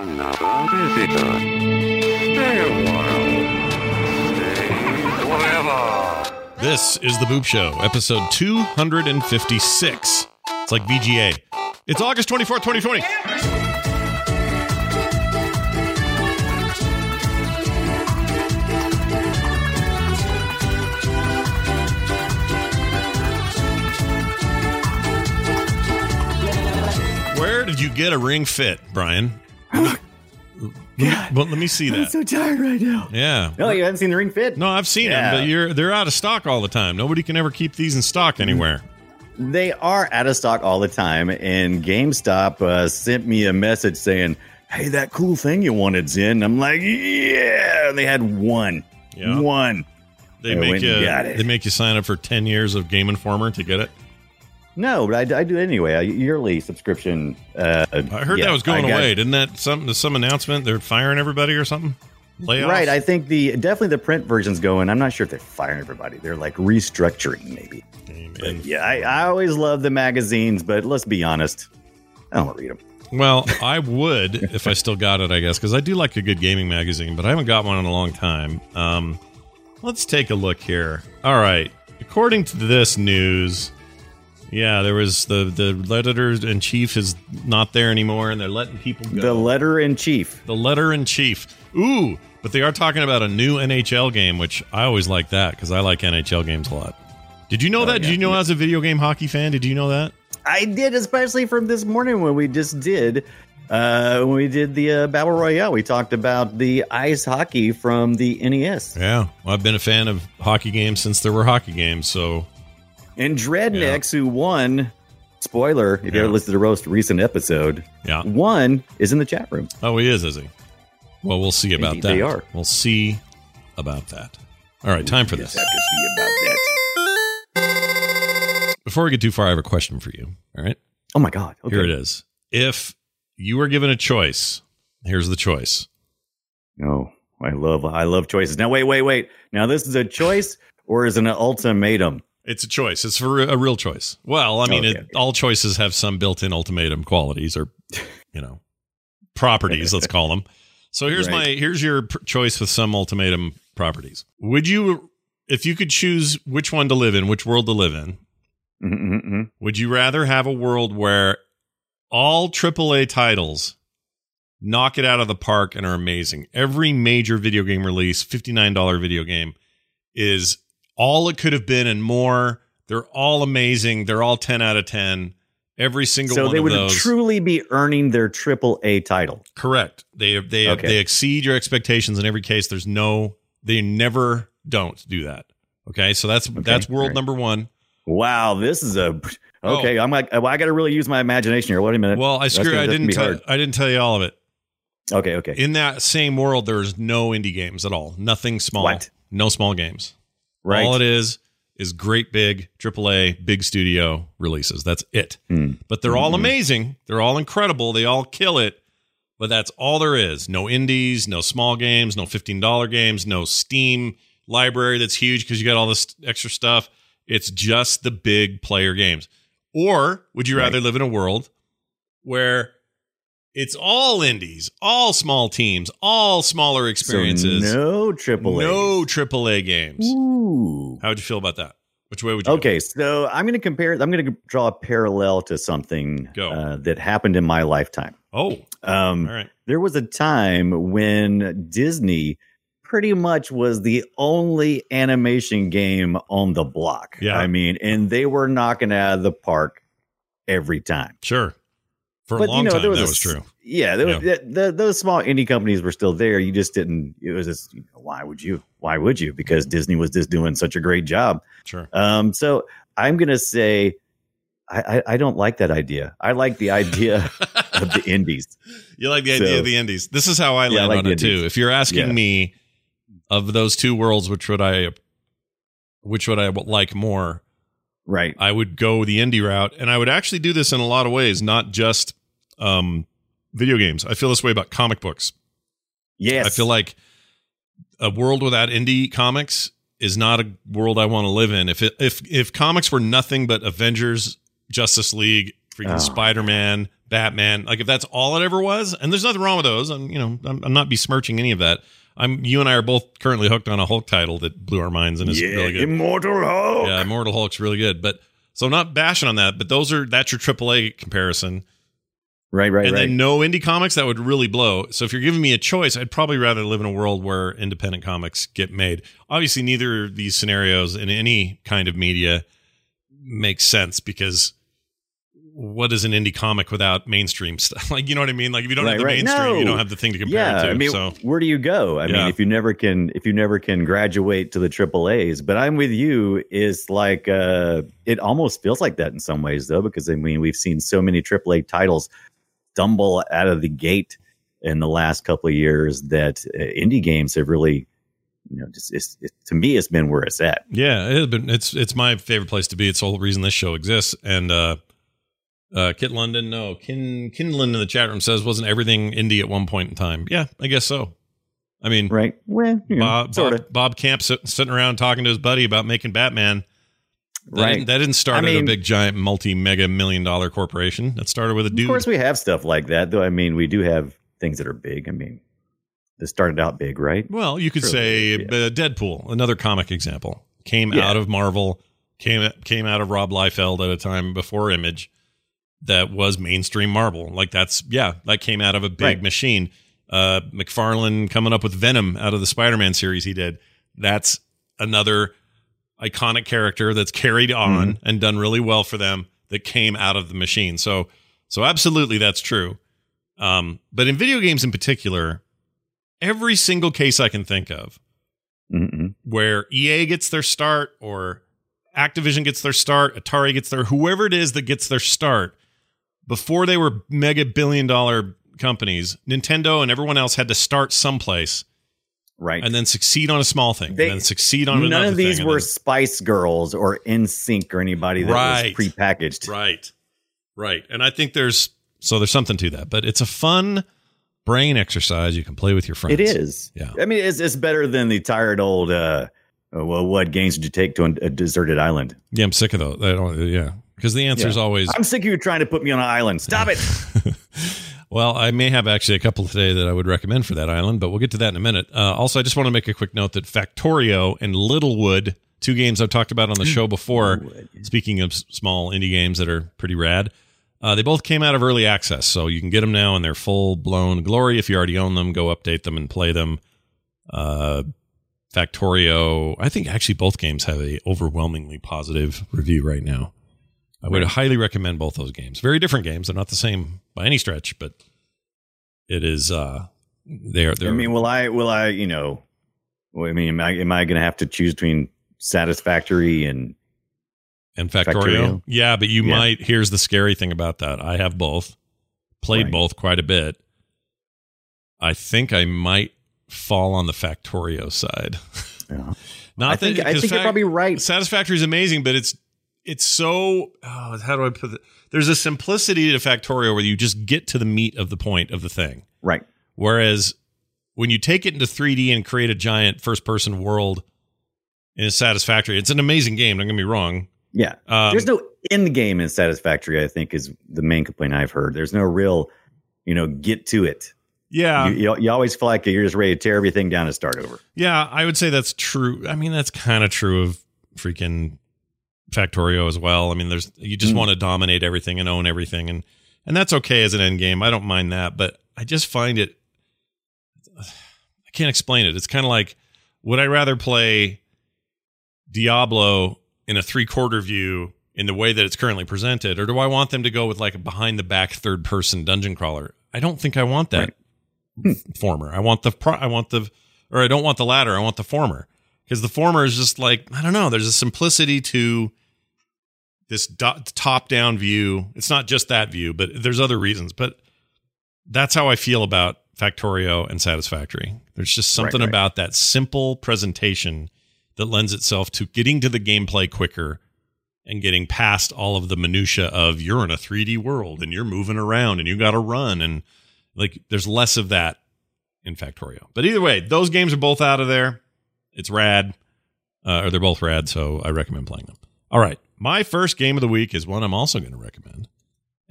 Another visitor. Stay a while. Stay forever. This is the Boop Show, episode 256. It's like VGA. It's August 24th, 2020. Where did you get a ring fit, Brian? Let me, well, let me see that. I'm so tired right now. Yeah. No, you haven't seen the ring fit? No, I've seen Yeah. them, but you're they're out of stock all the time. Nobody can ever keep these in stock anywhere. They are out of stock all the time, and GameStop uh, sent me a message saying, "Hey, that cool thing you wanted's in." I'm like, "Yeah!" They had one, Yeah. one. They I make you got it. they make you sign up for ten years of Game Informer to get it. No, but I, I do anyway. A yearly subscription. Uh, I heard yeah, that was going got- away. Didn't that some some announcement they're firing everybody or something? Layoffs? Right, I think the definitely the print version's going. I'm not sure if they're firing everybody. They're like restructuring, maybe. Yeah, I, I always love the magazines, but let's be honest, I don't read them. Well, I would if I still got it, I guess, because I do like a good gaming magazine, but I haven't got one in a long time. Um, let's take a look here. All right, according to this news, yeah, there was the the editor in chief is not there anymore, and they're letting people go. The letter in chief. The letter in chief. Ooh, but they are talking about a new NHL game, which I always like that because I like NHL games a lot. Did you know that? Did you know as a video game hockey fan? Did you know that? I did, especially from this morning when we just did uh, when we did the uh, battle royale. We talked about the ice hockey from the NES Yeah, well, I've been a fan of hockey games since there were hockey games. So and Dreadnecks, who won. Spoiler: If you ever listened to the roast recent episode, yeah. one is in the chat room. Oh, he is, is he? Well, we'll see about Indeed that. they are. We'll see about that. All right, time for this. have to see about that. Before we get too far, I have a question for you. All right, Oh my god! Okay. here it is. If you were given a choice, here's the choice. No, I love I love choices. Now wait, wait, wait. Now this is a choice or is it an ultimatum? It's a choice. It's for a real choice. Well, I mean, Okay, it, okay. all choices have some built-in ultimatum qualities, or you know, properties. let's call them. So here's Right. my here's your pr- choice with some ultimatum properties. Would you, if you could choose which one to live in, which world to live in, Mm-hmm. would you rather have a world where all AAA titles knock it out of the park and are amazing? Every major video game release, $59 video game, is all it could have been and more. They're all amazing. They're all 10 out of 10. Every single one. So one they of would those. truly be earning their triple A title. Correct. They they Okay. they exceed your expectations in every case. There's no they never don't do that. Okay? So that's that's world right. number 1. Wow, this is a Oh. okay. I'm like, well, I got to really use my imagination here. Wait a minute. Well, I That's screw gonna- I didn't I didn't tell you all of it. Okay, okay. in that same world there's no indie games at all nothing small What? no small games right. all it is is great big aaa big studio releases that's it Hmm. but they're all Mhm. amazing they're all incredible they all kill it but that's all there is no indies no small games no $15 games no steam library that's huge because you got all this extra stuff it's just the big player games or would you Right. rather live in a world where it's all indies, all small teams, all smaller experiences. So no triple A. no AAA games. Ooh. How would you feel about that? Which way would you? Okay, so I'm going to compare. I'm going to draw a parallel to something Go. Uh, that happened in my lifetime. Oh, Um, all right. there was a time when Disney pretty much was the only animation game on the block. Yeah. I mean, and they were knocking out of the park every time. Sure. For a But, long you know, time, there was that a was true. Yeah, there was, the, the, those small indie companies were still there. You just didn't. It was just you know, why would you? Why would you? Because Disney was just doing such a great job. Sure. Um, so I'm gonna say I, I, I don't like that idea. I like the idea of the indies. You like the idea So- of the indies. This is how I Yeah, I land like on it too. If you're asking Yeah. me of those two worlds, which would I, which would I like more? Right. I would go the indie route, and I would actually do this in a lot of ways, not just um, video games. I feel this way about comic books. Yes. I feel like a world without indie comics is not a world I want to live in. If it, if if comics were nothing but Avengers, Justice League, freaking Oh. Spider Man, Batman, like if that's all it ever was, and there's nothing wrong with those. I'm you know I'm, I'm not besmirching any of that. I'm you and I are both currently hooked on a Hulk title that blew our minds and is yeah, really good. Immortal Hulk. Yeah, Immortal Hulk's really good, but so I'm not bashing on that. But those are that's your AAA comparison Right, right, and right. then no indie comics that would really blow. So if you're giving me a choice, I'd probably rather live in a world where independent comics get made. Obviously, neither of these scenarios in any kind of media makes sense because what is an indie comic without mainstream stuff? Like you know what I mean? Like if you don't have the right. mainstream, you don't have the thing to compare yeah, it to. I mean, so where do you go? I Yeah. mean, if you never can, if you never can graduate to the triple A's, but I'm with you. Is like, uh, it almost feels like that in some ways, though, because I mean, we've seen so many triple A titles stumble out of the gate in the last couple of years that uh, indie games have really, you know, just it's, it, to me, it's been where it's at. yeah, it has been, it's it's my favorite place to be. It's the whole reason this show exists. And uh, uh, Kit London, no, Kin Kinlan in the chat room says wasn't everything indie at one point in time? Yeah, I guess so. I mean, Right? Well, you know, Bob. Bob, Bob Kane sit, sitting around talking to his buddy about making Batman. That Right. Didn't, that didn't start I at a big, giant, multi, mega million dollar corporation. That started with a dude. Of course, we have stuff like that, though. I mean, we do have things that are big. I mean, that started out big, right? well, you could say yeah. uh, Deadpool, another comic example, came Yeah. out of Marvel, came came out of Rob Liefeld at a time before Image. That was mainstream Marvel. Like that's yeah, that came out of a big Right. machine. Uh, McFarlane coming up with Venom out of the Spider-Man series he did. That's another iconic character that's carried on Mm-hmm. and done really well for them that came out of the machine. So so absolutely that's true. Um, but in video games in particular, every single case I can think of Mm-mm. where EA gets their start or Activision gets their start, Atari gets their whoever it is that gets their start before they were mega billion dollar companies, Nintendo and everyone else had to start someplace Right. and then succeed on a small thing, They- and then succeed on another. None of these were then- Spice Girls or NSYNC or anybody that Right. was prepackaged. Right. Right. And I think there's so there's something to that, but it's a fun brain exercise you can play with your friends. It is. Yeah. I mean, it's, it's better than the tired old, uh, uh, well, what games did you take to a, deserted island? Yeah, I'm sick of those. I don't, yeah. Because the answer is Yeah. always I'm sick of you trying to put me on an island. Stop it. well, I may have actually a couple today that I would recommend for that island, but we'll get to that in a minute. Uh, also, I just want to make a quick note that Factorio and Littlewood, two games I've talked about on the show before, speaking of s- small indie games that are pretty rad, uh, they both came out of early access. So you can get them now in their full blown glory. If you already own them, go update them and play them. Uh, Factorio, I think actually both games have a overwhelmingly positive review right now. I would highly recommend both those games. Very different games. They're not the same by any stretch, but it is uh they're they're I mean, will I, will I, you know, I mean, am I, am I going to have to choose between Satisfactory and and Factorio. Factorio. Yeah, but you Yeah. might here's the scary thing about that. I have both. Played Right. both quite a bit. I think I might fall on the Factorio side. Yeah. Not I think, that, I think you're Fac- probably right. Satisfactory is amazing, but it's it's so oh, how do I put it? There's a simplicity to Factorio where you just get to the meat of the point of the thing. Right. Whereas when you take it into 3D and create a giant first person world in a Satisfactory, it's an amazing game. Don't get me wrong. Yeah. Um, There's no end game in Satisfactory, I think, is the main complaint I've heard. There's no real, you know, get to it. yeah, you, you, you always feel like you're just ready to tear everything down and start over. yeah, I would say that's true. I mean, that's kind of true of freaking Factorio as well. I mean, there's you just Mm. want to dominate everything and own everything, and and that's okay as an end game. I don't mind that, but I just find it. I can't explain it. It's kind of like, would I rather play Diablo in a three quarter view in the way that it's currently presented, or do I want them to go with like a behind the back third person dungeon crawler? I don't think I want that former. I want the pro- I want the or I don't want the latter. I want the former because the former is just like I don't know. There's a simplicity to this do- top down view. It's not just that view, but there's other reasons. But that's how I feel about Factorio and Satisfactory. There's just something Right, right. about that simple presentation that lends itself to getting to the gameplay quicker and getting past all of the minutia of you're in a 3D world and you're moving around and you got to run and like there's less of that in Factorio. But either way, those games are both out of there. It's rad, uh, or they're both rad, so I recommend playing them. All right, my first game of the week is one I'm also going to recommend,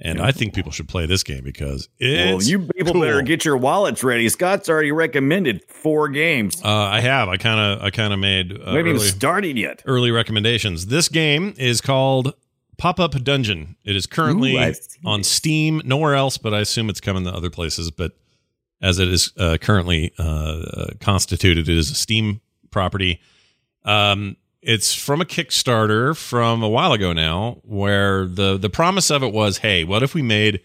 and I think people should play this game because it's well, you people cool. better get your wallets ready. Scott's already recommended four games. Uh, I have. I kind of. I kind of made uh, we haven't even early, started yet. early recommendations. This game is called Pop Up Dungeon. It is currently Ooh, on. Steam, nowhere else, but I assume it's coming to other places. But as it is uh, currently uh, uh, constituted, it is a Steam property. Um, it's from a Kickstarter from a while ago now, where the the promise of it was, hey, what if we made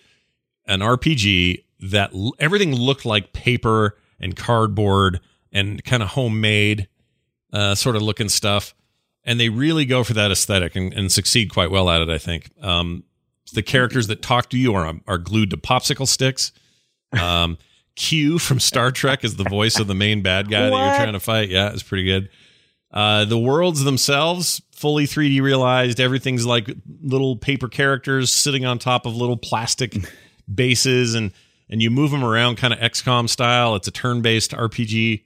an RPG that l- everything looked like paper and cardboard and kind of homemade uh, sort of looking stuff, and they really go for that aesthetic and, and succeed quite well at it. I think um, the characters that talk to you are are glued to popsicle sticks. Um, Q from Star Trek is the voice of the main bad guy that you're trying to fight. Yeah, it's pretty good. Uh, the worlds themselves fully 3D realized. Everything's like little paper characters sitting on top of little plastic bases, and and you move them around kind of XCOM style. It's a turn-based RPG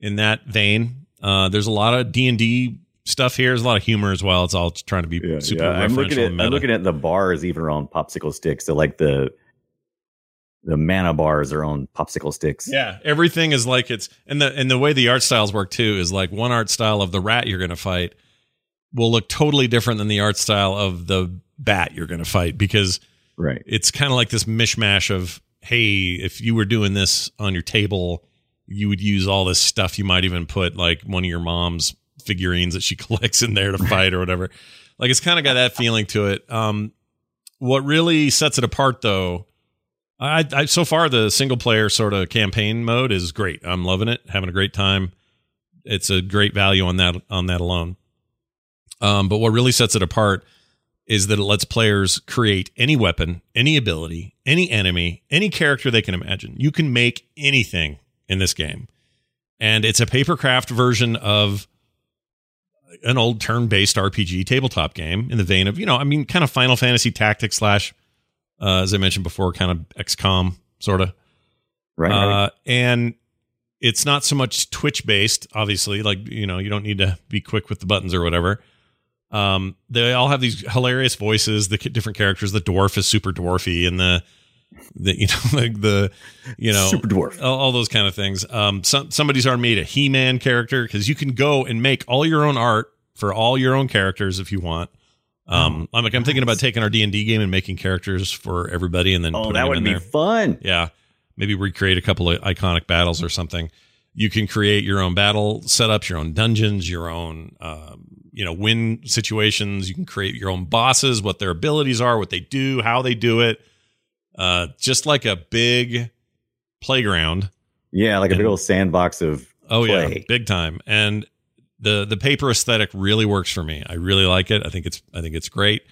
in that vein. Uh, there's a lot of D and D stuff here. There's a lot of humor as well. It's all trying to be Yeah, super yeah. I'm looking at. I'm looking at the bars even are on popsicle sticks. So like the the mana bars are on popsicle sticks. Yeah, everything is like it's and the and the way the art styles work too is like one art style of the rat you're going to fight will look totally different than the art style of the bat you're going to fight because Right. it's kind of like this mishmash of hey, if you were doing this on your table, you would use all this stuff. You might even put like one of your mom's figurines that she collects in there to fight or whatever. Like it's kind of got that feeling to it. Um, what really sets it apart, though, I, I so far the single player sort of campaign mode is great. I'm loving it, having a great time. It's a great value on that on that alone. Um, but what really sets it apart is that it lets players create any weapon, any ability, any enemy, any character they can imagine. You can make anything in this game. And it's a papercraft version of an old turn-based RPG tabletop game in the vein of, you know, I mean, kind of Final Fantasy Tactics slash, uh, as I mentioned before, kind of XCOM sort of. Right. right. Uh, and it's not so much Twitch based, obviously. Like you know, you don't need to be quick with the buttons or whatever. Um, they all have these hilarious voices. The different characters. The dwarf is super dwarfy, and the the you know like the you know Super dwarf. all, all those kind of things. Um, some somebody's already made a He Man character because you can go and make all your own art for all your own characters if you want. Um, I'm like I'm thinking about taking our D and D game and making characters for everybody, and then Oh, that would be there. fun. Yeah. Maybe recreate a couple of iconic battles or something. You can create your own battle setups, your own dungeons, your own, um, you know, win situations. You can create your own bosses, what their abilities are, what they do, how they do it. Uh, just like a big playground. Yeah, like a big old sandbox of Oh yeah, big time. And the the paper aesthetic really works for me. I really like it. I think it's I think it's great.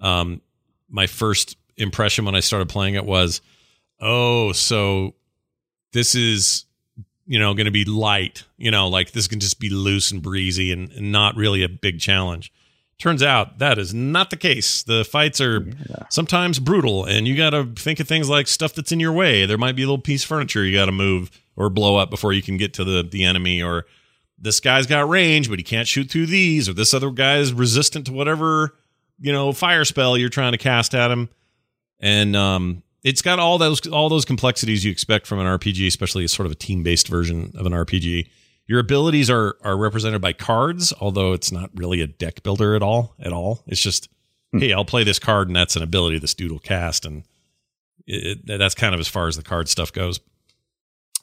Um, my first impression when I started playing it was, oh, so this is you know going to be light. You know, like this can just be loose and breezy and, and not really a big challenge. Turns out that is not the case. The fights are sometimes brutal, and you got to think of things like stuff that's in your way. There might be a little piece of furniture you got to move or blow up before you can get to the the enemy, or this guy's got range, but he can't shoot through these, or this other guy is resistant to whatever you know fire spell you're trying to cast at him. And um, it's got all those all those complexities you expect from an RPG, especially a sort of a team based version of an RPG. Your abilities are are represented by cards, although it's not really a deck builder at all. At all, it's just hey, I'll play this card, and that's an ability this dude will cast, and it- that's kind of as far as the card stuff goes.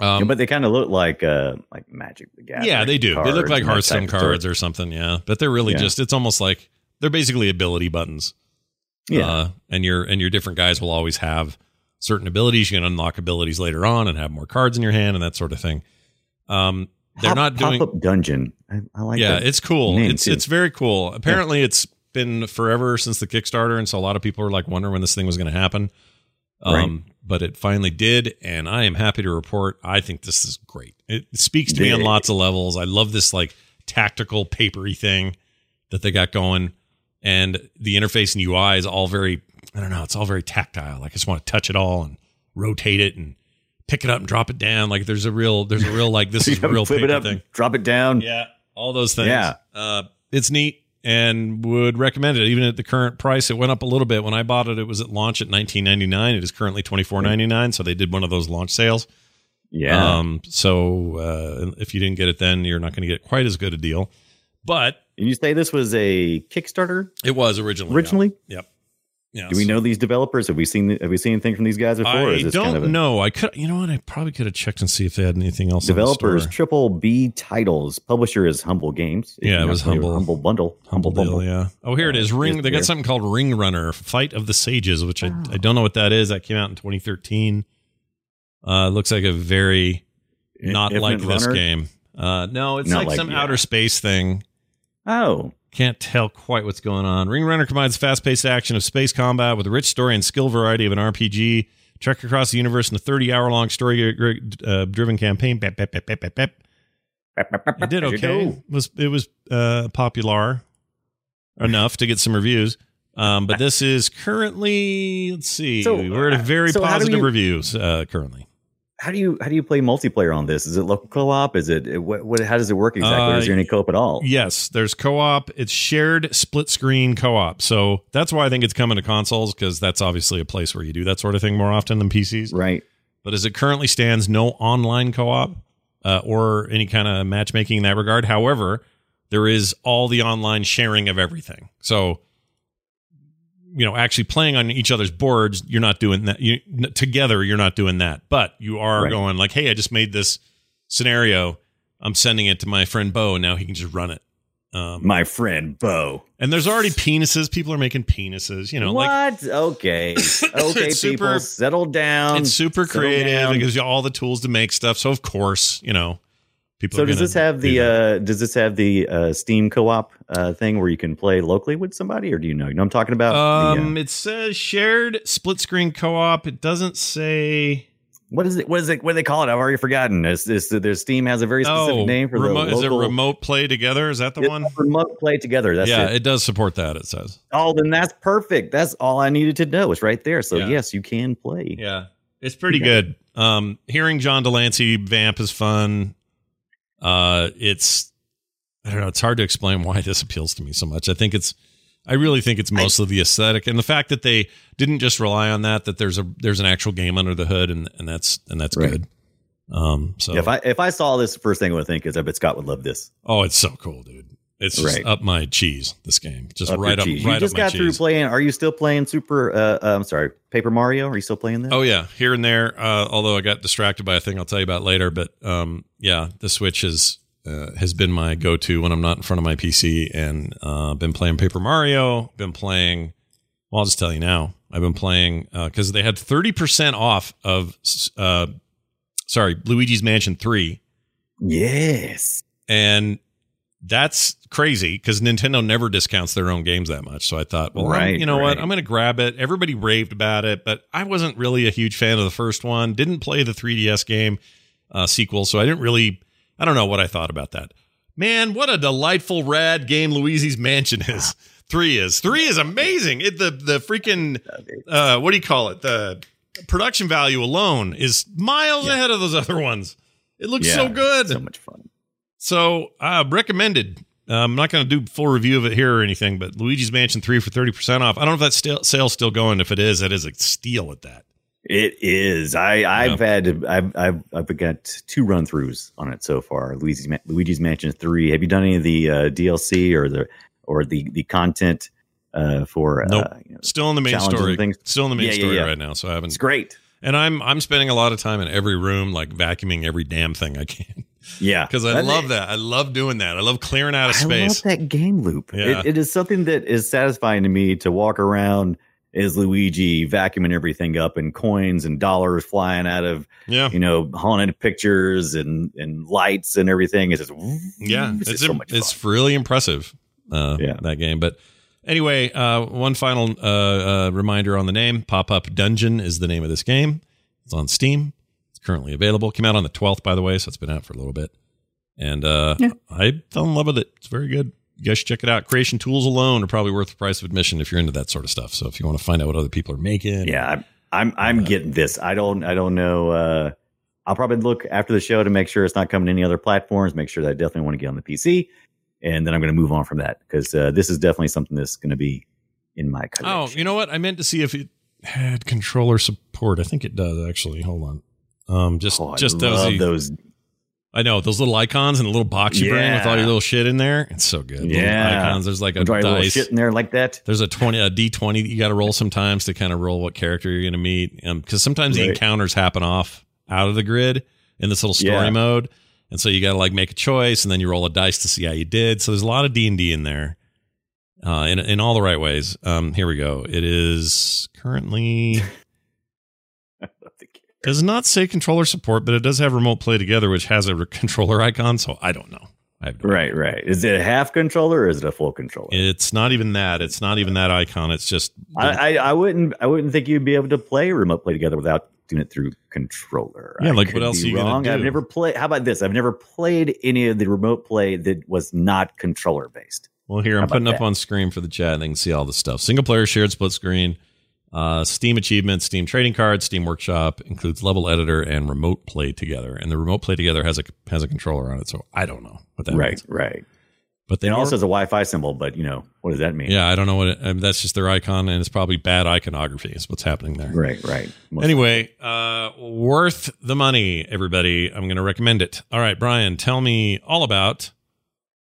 Yeah, Um, but they kind of look like uh like Magic the Gathering. yeah, they do. They look like Hearthstone cards or something. Yeah, but they're really Yeah. just. It's almost like they're basically ability buttons. Yeah. Uh, and your and your different guys will always have certain abilities. You can unlock abilities later on and have more cards in your hand and that sort of thing. Um, they're Pop- not doing. pop-up dungeon. I, I like yeah, it's cool. It's too. it's very cool. Apparently, it's been forever since the Kickstarter, and so a lot of people are like wondering when this thing was going to happen. Um, But it finally did, and I am happy to report. I think this is great. It speaks to me on lots of levels. I love this like tactical papery thing that they got going, and the interface and UI is all very. I don't know. It's all very tactile. Like I just want to touch it all and rotate it and pick it up and drop it down. Like there's a real, there's a real like this is a real flip paper it up, thing. drop it down. Yeah, all those things. Yeah. uh, it's neat and would recommend it. Even at the current price, it went up a little bit. When I bought it, it was at launch at nineteen ninety nine. It is currently twenty four ninety nine. So they did one of those launch sales. Yeah. Um. So uh, if you didn't get it then, you're not going to get quite as good a deal. But you say this was a Kickstarter it was originally. originally? yeah. Yep. Yeah. Do we know these developers? Have we seen have we seen anything from these guys before? or I is this don't kind of a- know. I could. You know what? I probably could have checked and see if they had anything else. Developers. Triple B titles. Publisher is Humble Games. If Yeah, it was Humble. Humble Bundle. Humble deal, Bundle. yeah. Oh, here it is. Uh, Ring. They got something called Ring Runner: Flight of the Sages, which I, I don't know what that is. That came out in 2013. Uh, looks like a very not Infinite like this game. Uh, no, it's like, like- some yeah. outer space thing. Oh, Can't tell quite what's going on. Ring Runner combines fast-paced action of space combat with a rich story and skill variety of an RPG. Trek across the universe in a 30-hour-long story-driven campaign. Bep, bep, bep, bep, bep, bep. It did okay. It was it was uh, popular enough to get some reviews. Um, but this is currently let's see, So, we're at a very so positive you- reviews uh, currently. How do you how do you play multiplayer on this? Is it local co-op? Is it what, what how does it work exactly? Uh, is there any co-op at all? Yes, there's co-op. It's shared split screen co-op. So that's why I think it's coming to consoles because that's obviously a place where you do that sort of thing more often than PCs. Right. But as it currently stands, no online co-op uh, or any kind of matchmaking in that regard. However, there is all the online sharing of everything. So, you know, actually playing on each other's boards, you're not doing that. You n- together, you're not doing that. But you are Right. going like, "Hey, I just made this scenario. I'm sending it to my friend Bo, and now he can just run it." Um, My friend Bo. and there's already penises. People are making penises. You know, like what? okay. Okay, It's people, super- settle down. it's super creative. down. It gives you all the tools to make stuff. So of course, you know, people. So does this have the uh, does this have the uh, Steam co-op uh, thing where you can play locally with somebody, or do you know? You know I'm talking about? The, uh, Um, it says shared split screen co-op. It doesn't say. what is it? What is it? What do they call it? I've already forgotten. Is this their Steam has a very specific Oh, name for remote, the is it remote play together? Is that the one? remote play together. That's yeah, it. it does support that. It says. Oh, then that's perfect. That's all I needed to know. It's right there. So Yeah. yes, you can play. Yeah, it's pretty Yeah. good. Um, hearing John de Lancie vamp is fun. Uh, it's I don't know. It's hard to explain why this appeals to me so much. I think it's. I really think it's mostly the aesthetic and the fact that they didn't just rely on that. That there's a there's an actual game under the hood, and and that's and that's Right. good. Um, so If I if I saw this, first thing I would think is I bet Scott would love this. oh, it's so cool, dude. It's just Right. up my cheese. This game, just Up right up, cheese. right you just got through cheese. playing. Are you still playing Super? Uh, uh, I'm sorry, Paper Mario. Are you still playing that? Oh yeah, here and there. Uh, although I got distracted by a thing I'll tell you about later. But um, yeah, the Switch is uh, has been my go to when I'm not in front of my PC, and uh, been playing Paper Mario. Been playing. Well, I'll just tell you now. I've been playing because they had thirty percent off of. Uh, sorry, Luigi's Mansion Three, Yes. and that's crazy because Nintendo never discounts their own games that much. So I thought, well, I'm- Right, you know what. I'm going to grab it. Everybody raved about it, but I wasn't really a huge fan of the first one. Didn't play the 3DS game uh, sequel, so I didn't really. I don't know what I thought about that. Man, what a delightful, rad game Luigi's Mansion is. Three is three is amazing. It the the freaking uh, what do you call it? The production value alone is miles ahead of those other ones. It looks so good. So much fun. So, uh, recommended. Uh, I'm not going to do full review of it here or anything, but Luigi's Mansion 3 for 30% off. I don't know if that still, sale's still going. If it is, that is a steal at that. It is. I I've had I've I've I've got two run throughs on it so far. Luigi's Luigi's Mansion three. Have you done any of the uh, DLC or the or the the content uh, for? Nope. Uh, you know, Still in the main story. things? Still in the main Yeah, yeah, story yeah. right now. So I haven't. it's great. And I'm I'm spending a lot of time in every room, like vacuuming every damn thing I can, Yeah, because I love that. I love doing that. I love clearing out of I love space. that game loop. Yeah. It, it is something that is satisfying to me to walk around as Luigi vacuuming everything up and coins and dollars flying out of Yeah, you know haunted pictures and and lights and everything. It's just yeah. it's, It's so it's really impressive. Uh, Yeah. that game, but anyway, uh, one final uh, uh, reminder on the name: Pop Up Dungeon is the name of this game. It's on Steam. It's currently available. Came out on the twelfth, by the way, so it's been out for a little bit. And uh, Yeah. I fell in love with it. It's very good. You guys should check it out. Creation tools alone are probably worth the price of admission if you're into that sort of stuff. So if you want to find out what other people are making, Yeah, I'm I'm, I'm getting this. I don't I don't know. Uh, I'll probably look after the show to make sure it's not coming to any other platforms. Make sure that I definitely want to get on the PC, and then I'm going to move on from that because uh, this is definitely something that's going to be in my Oh, you know what? I meant to see if it had controller support. I think it does actually. Hold on. Um, just Oh, I just love those. those. I know those little icons and the little box you bring with all your little shit in there. It's so good. Little Yeah. icons. There's like a Dry little dice. shit in there like that. There's a twenty, a D twenty that you got to roll sometimes to kind of roll what character you're going to meet. Because sometimes the encounters happen off out of the grid in this little story Yeah. mode, and so you got to like make a choice, and then you roll a dice to see how you did. So there's a lot of D and D in there, uh, in in all the right ways. Um, here we go. It is currently does not say controller support, but it does have remote play together, which has a controller icon. So I don't know. I have no Right, right. Is it a half controller or is it a full controller? It's not even that. It's not even that icon. It's just I, I, I wouldn't I wouldn't think you'd be able to play remote play together without doing it through controller. Yeah, like, what else are you wrong. I've never played. How about this? I've never played any of the remote play that was not controller based. Well, here How I'm putting up on screen for the chat. And they can see all the stuff. Single player, shared split screen, uh, Steam achievements, Steam trading cards, Steam Workshop includes level editor and remote play together. And the remote play together has a has a controller on it. So I don't know what that Right, means. right. But they It also has a Wi-Fi symbol, but you know what does that mean? yeah, I don't know what it, I mean, that's just their icon, and it's probably bad iconography. Is what's happening there. Right, right. Most- Anyway, uh, worth the money, everybody. I'm going to recommend it. All right, Brian, tell me all about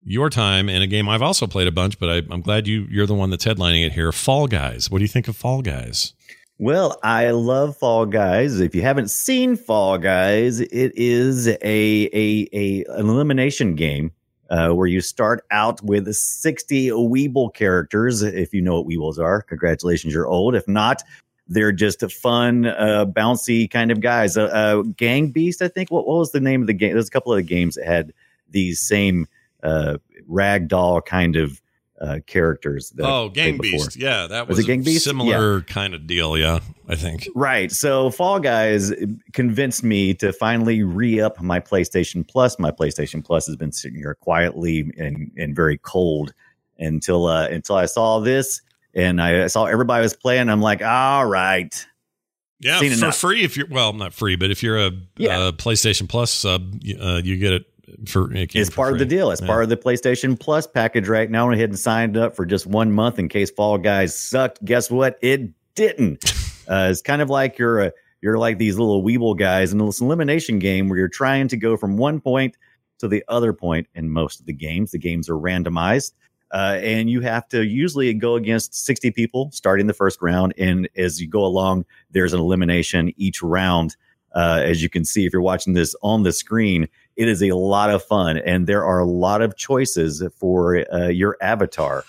your time in a game I've also played a bunch, but I, I'm glad you you're the one that's headlining it here. Fall Guys. What do you think of Fall Guys? Well, I love Fall Guys. If you haven't seen Fall Guys, it is a a, a an elimination game uh, where you start out with 60 Weeble characters. If you know what Weebles are, congratulations, you're old. If not, they're just a fun, uh, bouncy kind of guys. Uh, uh, Gang Beast, I think. What, what was the name of the game? There's a couple of the games that had these same uh, ragdoll kind of uh, characters. That oh, Gang before. Beast. Yeah, that Was was, it Gang a Beast? similar kind of deal. Yeah, I think. Right. So Fall Guys convinced me to finally re up my PlayStation Plus. My PlayStation Plus has been sitting here quietly and, and very cold until uh, until I saw this and I saw everybody was playing. I'm like, all right. Yeah, for enough. free if you're well, not free, but if you're a, Yeah. a PlayStation Plus sub, you- uh, you get it for it It's part of the deal. It's Yeah. part of the PlayStation Plus package right now. I went ahead and signed up for just one month in case Fall Guys sucked. Guess what? It didn't. uh, it's kind of like you're a you're like these little Weeble guys in this elimination game where you're trying to go from one point to the other point in most of the games. The games are randomized. Uh, and you have to usually go against 60 people starting the first round. And as you go along, there's an elimination each round. Uh, as you can see, if you're watching this on the screen, it is a lot of fun. And there are a lot of choices for uh, your avatar.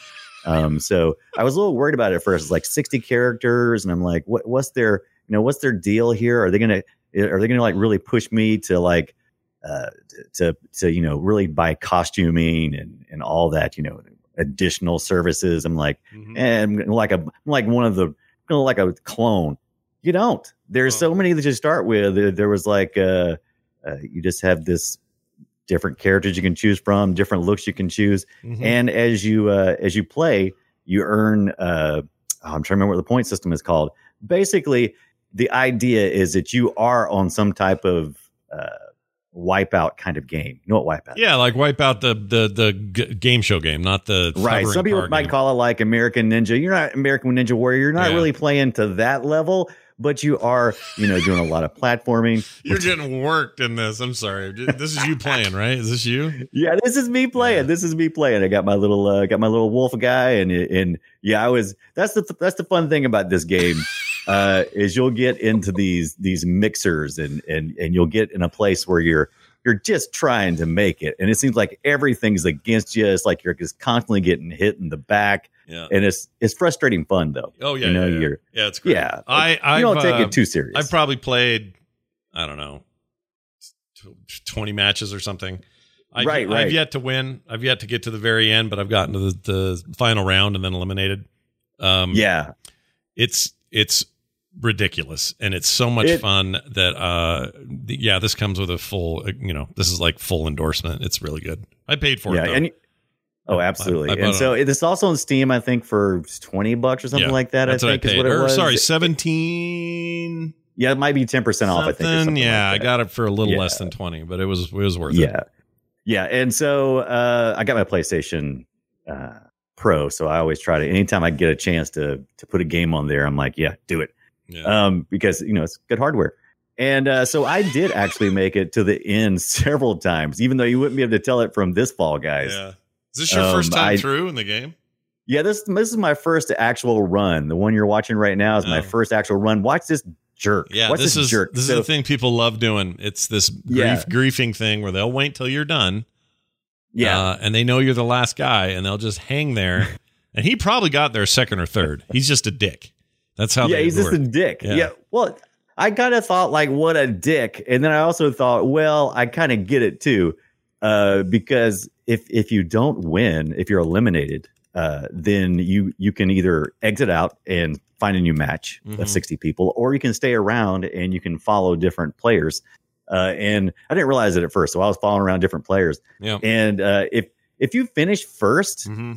Um, so I was a little worried about it at first. It's like 60 characters. And I'm like, what, what's their, you know, what's their deal here? Are they going to, are they to like really push me to like, uh, to, to, you know, really buy costuming and, and all that, you know, additional services. I'm like, Mhm. and I'm like a I'm like one of the like a clone. You don't. There's so Oh. many that you start with. There, there was like uh, uh, you just have this different characters you can choose from, different looks you can choose, Mhm. and as you uh, as you play, you earn. Uh, I'm trying to remember what the point system is called. Basically, the idea is that you are on some type of uh, wipeout kind of game. You know what wipeout? Yeah, like wipe out the the the g- game show game, not the Right. Some people might game. call it like American Ninja. You're not American Ninja Warrior. You're not Yeah. really playing to that level, but you are, you know, doing a lot of platforming. You're getting worked in this. I'm sorry. This is you playing, right? Is this you? Yeah, this is me playing. This is me playing. I got my little, uh, got my little wolf guy, and and yeah, I was. That's the that's the fun thing about this game. Uh, is you'll get into these these mixers and and and you'll get in a place where you're you're just trying to make it, and it seems like everything's against you. It's like you're just constantly getting hit in the back, Yeah. and it's it's frustrating fun though. Oh yeah. you know, yeah, yeah. you're yeah, it's great. yeah. I I don't take uh, it too serious. I've probably played, I don't know, 20 matches or something. I, Right, right. I've yet to win. I've yet to get to the very end, but I've gotten to the, the final round and then eliminated. Um, Yeah, it's it's ridiculous and it's so much It- fun that uh yeah this comes with a full you know this is like full endorsement it's really good i paid for yeah, it and oh, absolutely. I- I and so it's also on Steam, I think, for twenty bucks or something Yeah, like that. I think i is what it or was. sorry 17 Yeah, it might be ten percent off. I think. or something. something yeah like i got it for a little Yeah. less than 20 but it was it was worth it Yeah, yeah, and so uh, I got my PlayStation uh, Pro, so I always try to. Anytime I get a chance to to put a game on there, I'm like, yeah, do it. Yeah um, because you know it's good hardware. And uh, so I did actually make it to the end several times, even though you wouldn't be able to tell it from this fall, guys. Yeah, is this your Um, first time I- through in the game Yeah, this this is my first actual run. The one you're watching right now is my Oh. first actual run. Watch this jerk. yeah Watch this is jerk. this is the thing people love doing it's this grief Yeah. griefing thing where they'll wait till you're done Yeah, Uh, and they know you're the last guy, and they'll just hang there. and he probably got there second or third. He's just a dick. That's how. yeah, he's just a dick. Yeah. Yeah. Well, I kind of thought like, what a dick, and then I also thought, well, I kind of get it too, uh, because if if you don't win, if you're eliminated, uh, then you you can either exit out and find a new match Mhm. of 60 people, or you can stay around and you can follow different players. Uh, and I didn't realize it at first, so I was following around different players. Yeah. And uh, if if you finish 1st hmm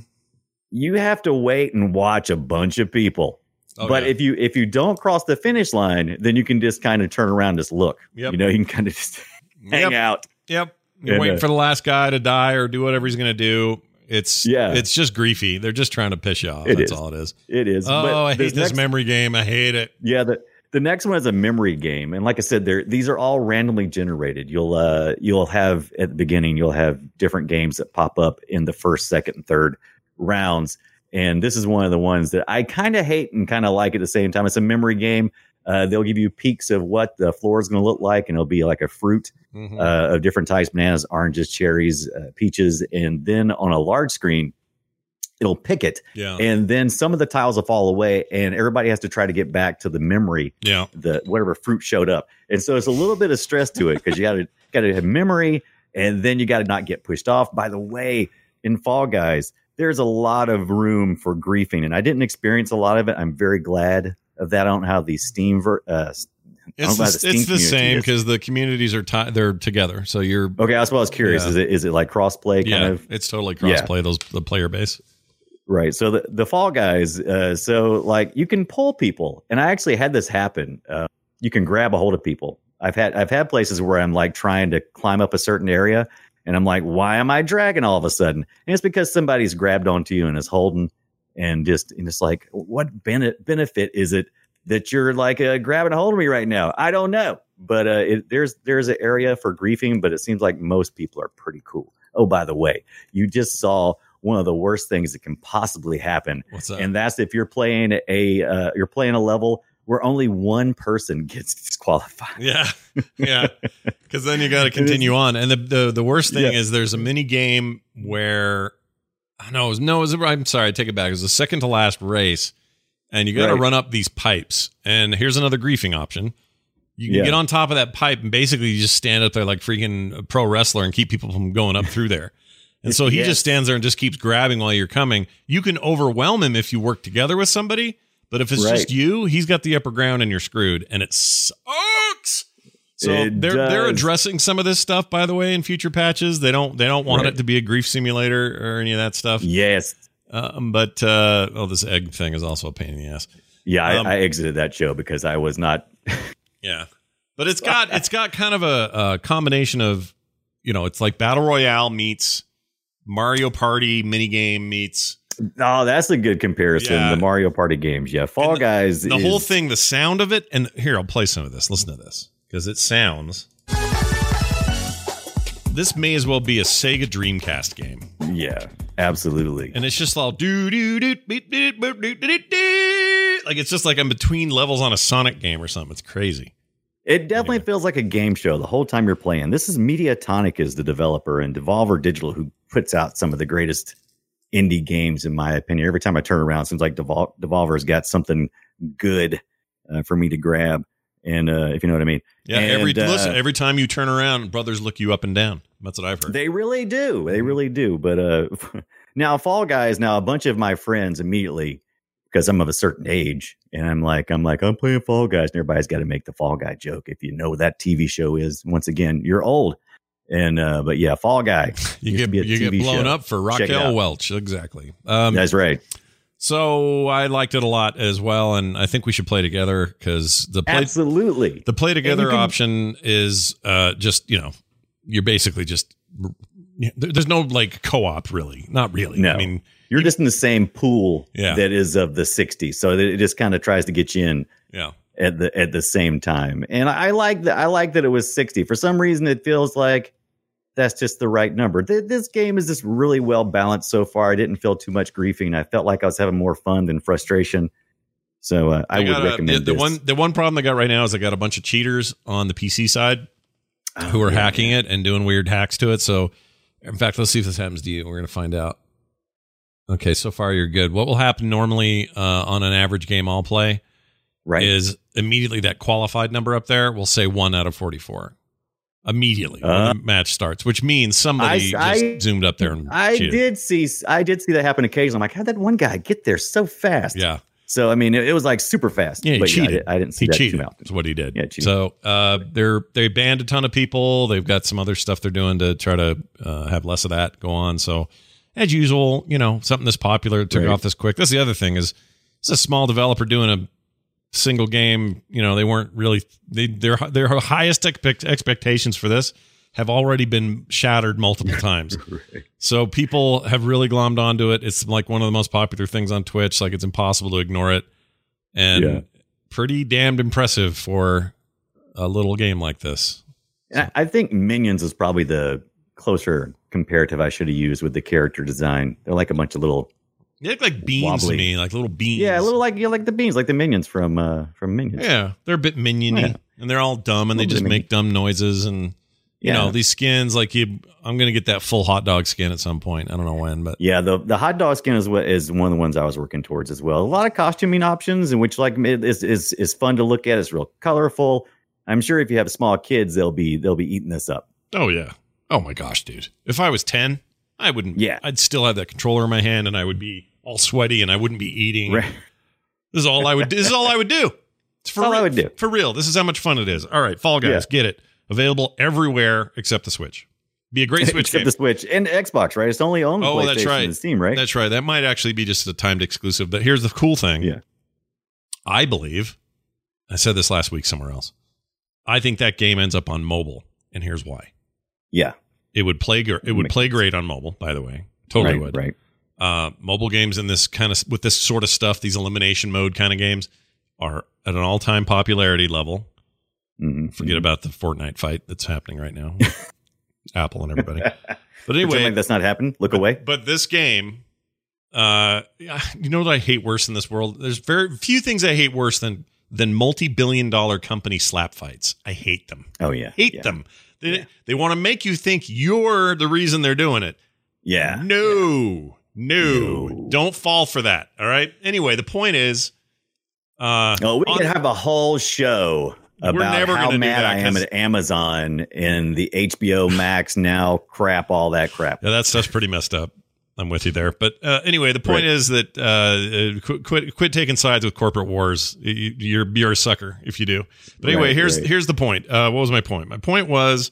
you have to wait and watch a bunch of people Oh, but yeah. if you if you don't cross the finish line, then you can just kind of turn around, and just look. Yep. You know, you can kind of just hang yep, out. yep, you're And, waiting uh, for the last guy to die or do whatever he's going to do. It's Yeah. it's just griefy. They're just trying to piss you off. It That's is. all it is. It is. Oh, But I hate this next- memory game. I hate it. Yeah, the the next one is a memory game, and like I said, there these are all randomly generated. You'll uh you'll have at the beginning you'll have different games that pop up in the first, second, and third rounds, and this is one of the ones that I kind of hate and kind of like at the same time. It's a memory game. Uh, they'll give you peeks of what the floor is going to look like, and it'll be like a fruit Mhm. uh, of different types bananas, oranges, cherries, uh, peaches. And then on a large screen, it'll pick it. yeah, And then some of the tiles will fall away, and everybody has to try to get back to the memory, yeah. the whatever fruit showed up. And so it's a little bit of stress to it because you got to got to have memory, and then you got to not get pushed off. By the way, in Fall Guys, there's a lot of room for griefing, and I didn't experience a lot of it. I'm very glad of that. I don't have the Steam ver- uh, It's the, how the it's the same because the communities are ti they're together. So you're Okay, that's what I was curious. Yeah. Is it is it like crossplay kind yeah, of? it's totally Yeah. crossplay. Those the player base. Right. So the, the Fall Guys, uh, so like you can pull people, and I actually had this happen. Uh, you can grab a hold of people. I've had I've had places where I'm like trying to climb up a certain area, and I'm like, why am I dragging all of a sudden? And it's because somebody's grabbed onto you and is holding, and just and it's like, what bene- benefit is it that you're like uh, grabbing a hold of me right now? I don't know, but uh, it, there's there's an area for griefing, but it seems like most people are pretty cool. Oh, by the way, you just saw one of the worst things that can possibly happen, and that's if you're playing a uh, you're playing a level where only one person gets disqualified. Yeah, yeah. Because then you got to continue on, and the the, the worst thing Yeah. is there's a mini game where it was, no, it was, I'm sorry, I take it back. It was the second to last race, and you got to Right. run up these pipes. And here's another griefing option. You can Yeah. get on top of that pipe, and basically you just stand up there like freaking a pro wrestler and keep people from going up through there. And so he Yes. just stands there and just keeps grabbing while you're coming. You can overwhelm him if you work together with somebody, but if it's Right. just you, he's got the upper ground and you're screwed. And it sucks. So It they're they're addressing some of this stuff, by the way, in future patches. They don't they don't want Right. it to be a grief simulator or any of that stuff. Yes, Um, but uh, oh, this egg thing is also a pain in the ass. yeah, I, Um, I exited that show because I was not. Yeah, but it's got it's got kind of a, a combination of you know it's like battle royale meets Mario Party minigame meets Oh, that's a good comparison. Yeah. The Mario Party games, yeah. Fall the- Guys, the is- whole thing, the sound of it, and here I'll play some of this. Listen to this because it sounds. This may as well be a Sega Dreamcast game, Yeah, absolutely. and it's just all do do do beep, beep, boop, doo, doo, doo, doo. like it's just like I'm between levels on a Sonic game or something. It's crazy. It definitely Anyway. feels like a game show the whole time you're playing. This is Mediatonic is the developer and Devolver Digital who puts out some of the greatest indie games in my opinion. Every time I turn around, it seems like Devol- Devolver's got something good uh, for me to grab. And uh, if you know what I mean. Yeah, every And, uh, listen, every time you turn around, brothers look you up and down. That's what I've heard. They really do. They really do. But uh now Fall Guys, now a bunch of my friends immediately, because I'm of a certain age, and I'm like, I'm like, I'm playing Fall Guys, and everybody's got to make the Fall Guy joke. If you know what that TV show is, once again, you're old. And uh but yeah, Fall Guy. you get you get TV blown show. up for Raquel. Welch. Exactly. Um, That's right. so I liked it a lot as well, and I think we should play together because the play Absolutely. the play together can- option is uh, just you know you're basically just there's no like co-op really, not really. No. I mean You're just in the same pool Yeah. that is of the 60s. So it just kind of tries to get you in yeah. at the at the same time. And I like that I like that it was 60. For some reason it feels like that's just the right number. Th- This game is just really well balanced so far. I didn't feel too much griefing. I felt like I was having more fun than frustration. So uh, I would got a- recommend the, the this. one the one problem I got right now is I got a bunch of cheaters on the PC side who are Oh, yeah, hacking it and doing weird hacks to it. So, in fact, let's see if this happens to you. We're going to find out. Okay, so far you're good. What will happen normally uh, on an average game I'll play right? is immediately that qualified number up there will say one out of 44. Immediately when Uh, the match starts, which means somebody I- just I- zoomed up there and I cheated. did see I did see that happen occasionally. I'm like, how did that one guy get there so fast? Yeah, So I mean, it, it was like super fast. yeah, he but cheated. I, did, I didn't see he that cheated. too often. That's what he did. Yeah, cheated. So uh, they're they banned a ton of people. They've got some other stuff they're doing to try to uh, have less of that go on. So as usual, you know, something this popular took Right. off this quick. That's the other thing is it's a small developer doing a single game. You know, they weren't really they their their highest expect, expectations for this have already been shattered multiple times. So people have really glommed onto it. It's like one of the most popular things on Twitch. Like it's impossible to ignore it, and Yeah. pretty damned impressive for a little game like this. I I think Minions is probably the closer comparative I should have used with the character design. They're like a bunch of little, They look like beans to me, like little beans. yeah, a little like yeah, like the beans, like the minions from uh from Minions. Yeah, they're a bit miniony, Yeah. and they're all dumb, and they just make dumb noises, and you Yeah. know these skins. Like you, I'm gonna get that full hot dog skin at some point. I don't know when, but Yeah, the the hot dog skin is what is one of the ones I was working towards as well. A lot of costuming options, in which like is is is fun to look at. It's real colorful. I'm sure if you have small kids, they'll be they'll be eating this up. oh yeah, oh my gosh, dude! If I was ten, I wouldn't. Yeah. I'd still have that controller in my hand, and I would be all sweaty, and I wouldn't be eating. Right. This is all I would. This is all I would do. It's for All I real, would do. For real. This is how much fun it is. All right, Fall Guys, Yeah. get it. Available everywhere except the Switch. Be a great Switch Except game. the Switch and Xbox, right? It's only on Oh, PlayStation that's right. and Steam, right? That's right. That might actually be just a timed exclusive. But here's the cool thing. Yeah. I believe, I said this last week somewhere else. I think that game ends up on mobile, and here's why. yeah, It would play. It would play great on mobile. By the way, totally right, would. right. Uh, mobile games in this kind of with this sort of stuff, these elimination mode kind of games, are at an all time popularity level. Mm-hmm. Forget about the Fortnite fight that's happening right now, Apple and everybody. But anyway, like that's not happened. Look away. But this game, uh, you know what I hate worse in this world? There's very few things I hate worse than than multi-billion dollar company slap fights. I hate them. Oh yeah, Hate yeah. them. They Yeah. they want to make you think you're the reason they're doing it. Yeah, No, no, No. don't fall for that. All right. Anyway, the point is, uh, Oh, we on- could have a whole show about how mad I am at Amazon and the HBO Max now crap, all that crap. Yeah, that stuff's pretty messed up. I'm with you there. But uh, anyway, the point Right. is that uh, uh, quit, quit quit taking sides with corporate wars. You- You're you're a sucker if you do. But anyway, Right, here's right. here's the point. Uh, what was my point? My point was,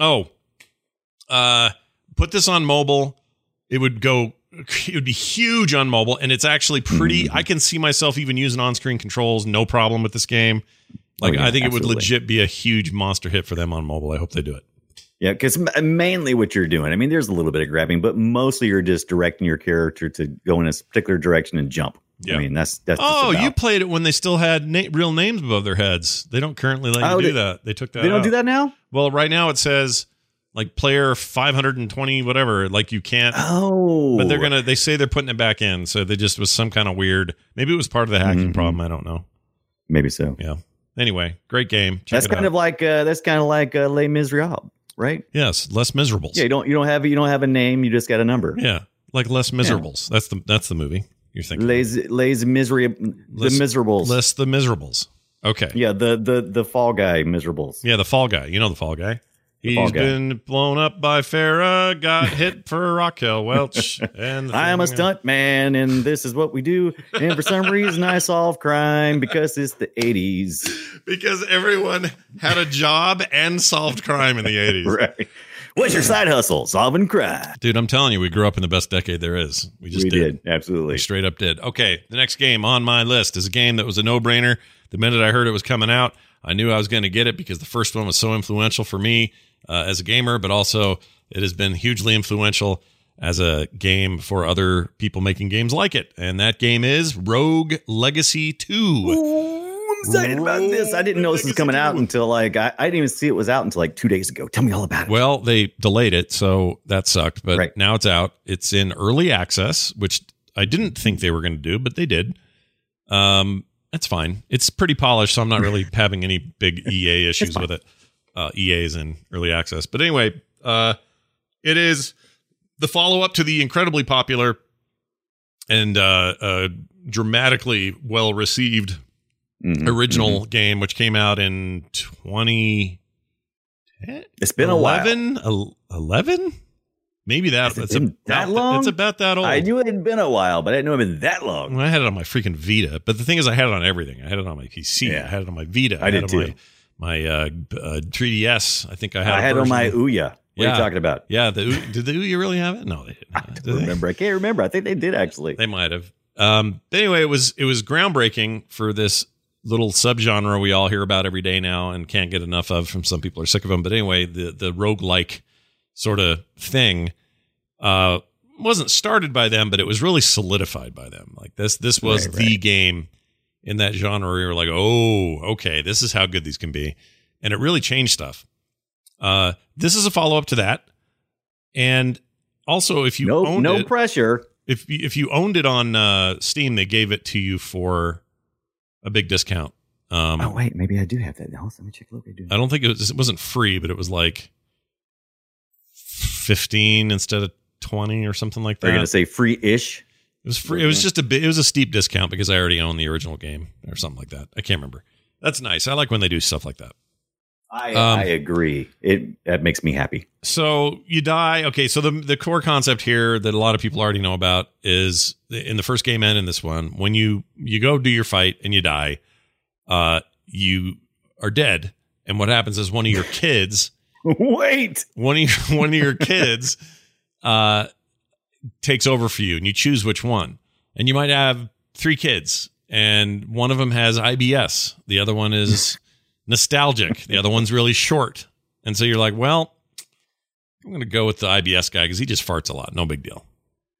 oh, uh, put this on mobile. It would go. It would be huge on mobile, and it's actually pretty. Mm-hmm. I can see myself even using on-screen controls, no problem with this game. Like Oh, yeah, I think it would legit be a huge monster hit for them on mobile. I hope they do it. Yeah, because mainly what you're doing, I mean, there's a little bit of grabbing, but mostly you're just directing your character to go in a particular direction and jump. Yeah. I mean, that's that's. Oh, you played it when they still had na- real names above their heads. They don't currently let you Oh, do they- that. They took that. They don't out. do that now. Well, right now it says like player 520 whatever. Like you can't. Oh, But they're gonna. They say they're putting it back in. So they just was some kind of weird. Maybe it was part of the hacking Mhm. problem. I don't know. maybe so. Yeah. Anyway, great game. Check that's kind out. of like uh, that's kind of like uh, Les Miserables, right? yes, less miserables. Yeah, you don't you don't have you don't have a name, you just got a number. Yeah, like less miserables. That's the that's the movie you're thinking. Les Les Miserables, the Miserables. Less the miserables. Okay. Yeah, the the the Fall Guy miserables. Yeah, the fall guy. You know the fall guy. He's been blown up by Farrah, got hit for Raquel Welch, and I am a stunt man, and this is what we do. And for some reason, I solve crime because it's the '80s. because everyone had a job and solved crime in the eighties. Right. What's your side hustle? Solving crime. Dude, I'm telling you, we grew up in the best decade there is. We just we did. did. absolutely. We straight up did. Okay, the next game on my list is a game that was a no brainer. The minute I heard it was coming out, I knew I was going to get it because the first one was so influential for me uh, as a gamer, but also it has been hugely influential as a game for other people making games like it. And that game is Rogue Legacy 2. Ooh, I'm excited about this. I didn't know this was coming out until like I, I didn't even see it was out until like two days ago. Tell me all about it. Well, they delayed it, so that sucked. But Right. now it's out. It's in early access, which I didn't think they were going to do, but they did. Um, that's fine. It's pretty polished, so I'm not really having any big EA issues with it. Uh, EA is in early access, but anyway, uh, it is the follow up to the incredibly popular and uh, uh, dramatically well received Mhm, original mhm. game, which came out in 20. It's been a while. 11, 11? Maybe that. It's about that long? It's about that old. I knew it had been a while, but I didn't know it had been that long. I had it on my freaking Vita, but the thing is, I had it on everything. I had it on my PC. Yeah. I had it on my Vita. I had did it on too. My, my uh, uh, 3DS. I think I had. I had on my Ouya. What are you talking about? Yeah, the did the Ouya really have it? No, they didn't. I don't they? remember. I can't remember. I think they did actually. They might have. Um, but anyway, it was it was groundbreaking for this little subgenre we all hear about every day now and can't get enough of. From some people are sick of them. But anyway, the the roguelike sort of thing uh, wasn't started by them, but it was really solidified by them. Like this this was Right, the right. game in that genre where you were like, oh, okay, this is how good these can be, and it really changed stuff. Uh, this is a follow up to that, and also if you no, owned no it, pressure. if if you owned it on uh, Steam, they gave it to you for a big discount. Um, oh wait, maybe I do have that. Now let me check. Look, I do. I don't think it was. It wasn't free, but it was like fifteen instead of twenty or something like They're that. gonna say free-ish. It was free. It was just a bit. It was a steep discount because I already own the original game or something like that. I can't remember. That's nice. I like when they do stuff like that. I Um, I agree. It that makes me happy. So you die. Okay, so the the core concept here that a lot of people already know about is in the first game and in this one, when you you go do your fight and you die, uh, you are dead. And what happens is one of your kids, wait. one of your, one of your kids, uh, takes over for you, and you choose which one. And you might have three kids, and one of them has IBS, the other one is nostalgic, the other one's really short, and so you're like, well, I'm going to go with the IBS guy because he just farts a lot. No big deal.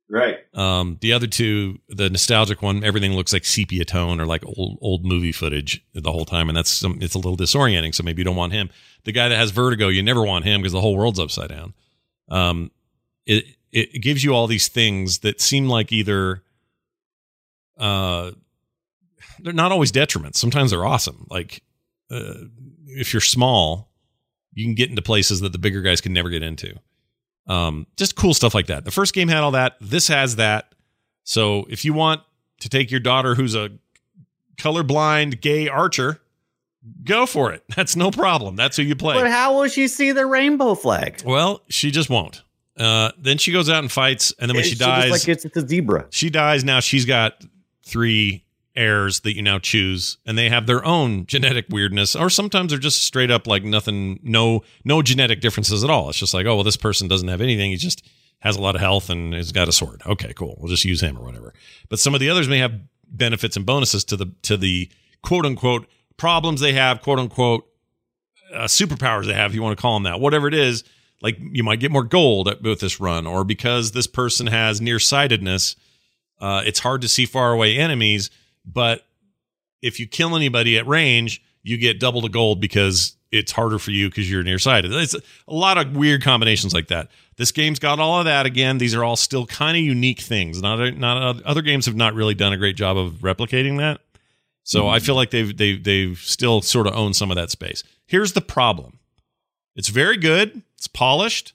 Right. Um, the other two, the nostalgic one, everything looks like sepia tone or like old old movie footage the whole time, and that's some, it's a little disorienting. So maybe you don't want him. The guy that has vertigo, you never want him because the whole world's upside down. Um, it it gives you all these things that seem like either, uh, they're not always detriments. Sometimes they're awesome. Like uh, if you're small, you can get into places that the bigger guys can never get into. Um, just cool stuff like that. The first game had all that. This has that. So if you want to take your daughter who's a colorblind gay archer, go for it. That's no problem. That's who you play. But how will she see the rainbow flag? well, she just won't. Uh, then she goes out and fights, and then when she It's dies, like it's, it's a zebra. she dies. Now she's got three heirs that you now choose, and they have their own genetic weirdness, or sometimes they're just straight up like nothing, no, no genetic differences at all. It's just like, oh well, this person doesn't have anything. He just has a lot of health and has got a sword. Okay, cool. We'll just use him or whatever. But some of the others may have benefits and bonuses to the to the quote unquote problems they have, quote unquote uh, superpowers they have, if you want to call them that, whatever it is. Like you might get more gold at, with this run, or because this person has nearsightedness, uh, it's hard to see far away enemies. But if you kill anybody at range, you get double the gold because it's harder for you because you're nearsighted. It's a lot of weird combinations like that. This game's got all of that. Again, these are all still kind of unique things. Not not other games have not really done a great job of replicating that. So I feel like they've they've they've still sort of owned some of that space. Here's the problem. It's very good. It's polished.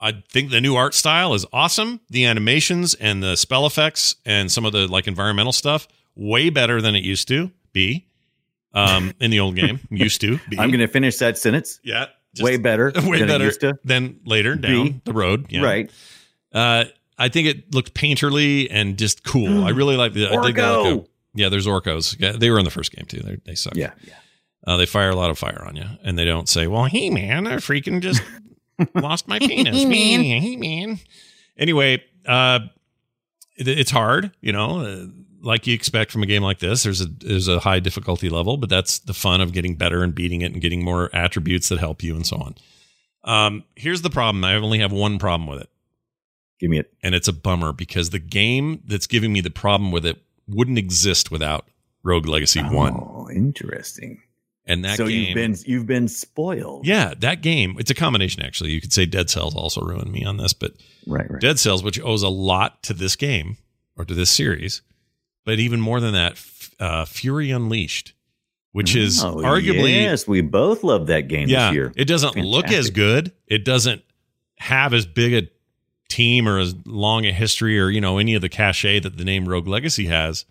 I think the new art style is awesome. The animations and the spell effects and some of the like environmental stuff way better than it used to be. Um, in the old game, used to. Be. I'm going to finish that sentence. yeah, way better. way than it better used to. than later down Be. the road. Yeah. Right. Uh, I think it looked painterly and just cool. I really like the. I the Orko! Orko. Yeah, there's orcos. Yeah, they were in the first game too. They they suck. Yeah. Yeah. Uh, they fire a lot of fire on you, and they don't say, "Well, hey man, I freaking just lost my penis." hey man, hey man. Anyway, uh, it, it's hard, you know, uh, like you expect from a game like this. There's a there's a high difficulty level, but that's the fun of getting better and beating it and getting more attributes that help you and so on. Um, here's the problem. I only have one problem with it, Give me it. and it's a bummer because the game that's giving me the problem with it wouldn't exist without Rogue Legacy One, Oh, interesting. and that so game. you've been you've been spoiled. Yeah, that game. It's a combination, actually. You could say Dead Cells also ruined me on this, but Right. Right. Dead Cells, which owes a lot to this game or to this series, but even more than that, uh, Fury Unleashed, which is Oh, arguably, Yes, we both love that game yeah, this year. it doesn't look as good. It doesn't have as big a team or as long a history or you know any of the cachet that the name Rogue Legacy has.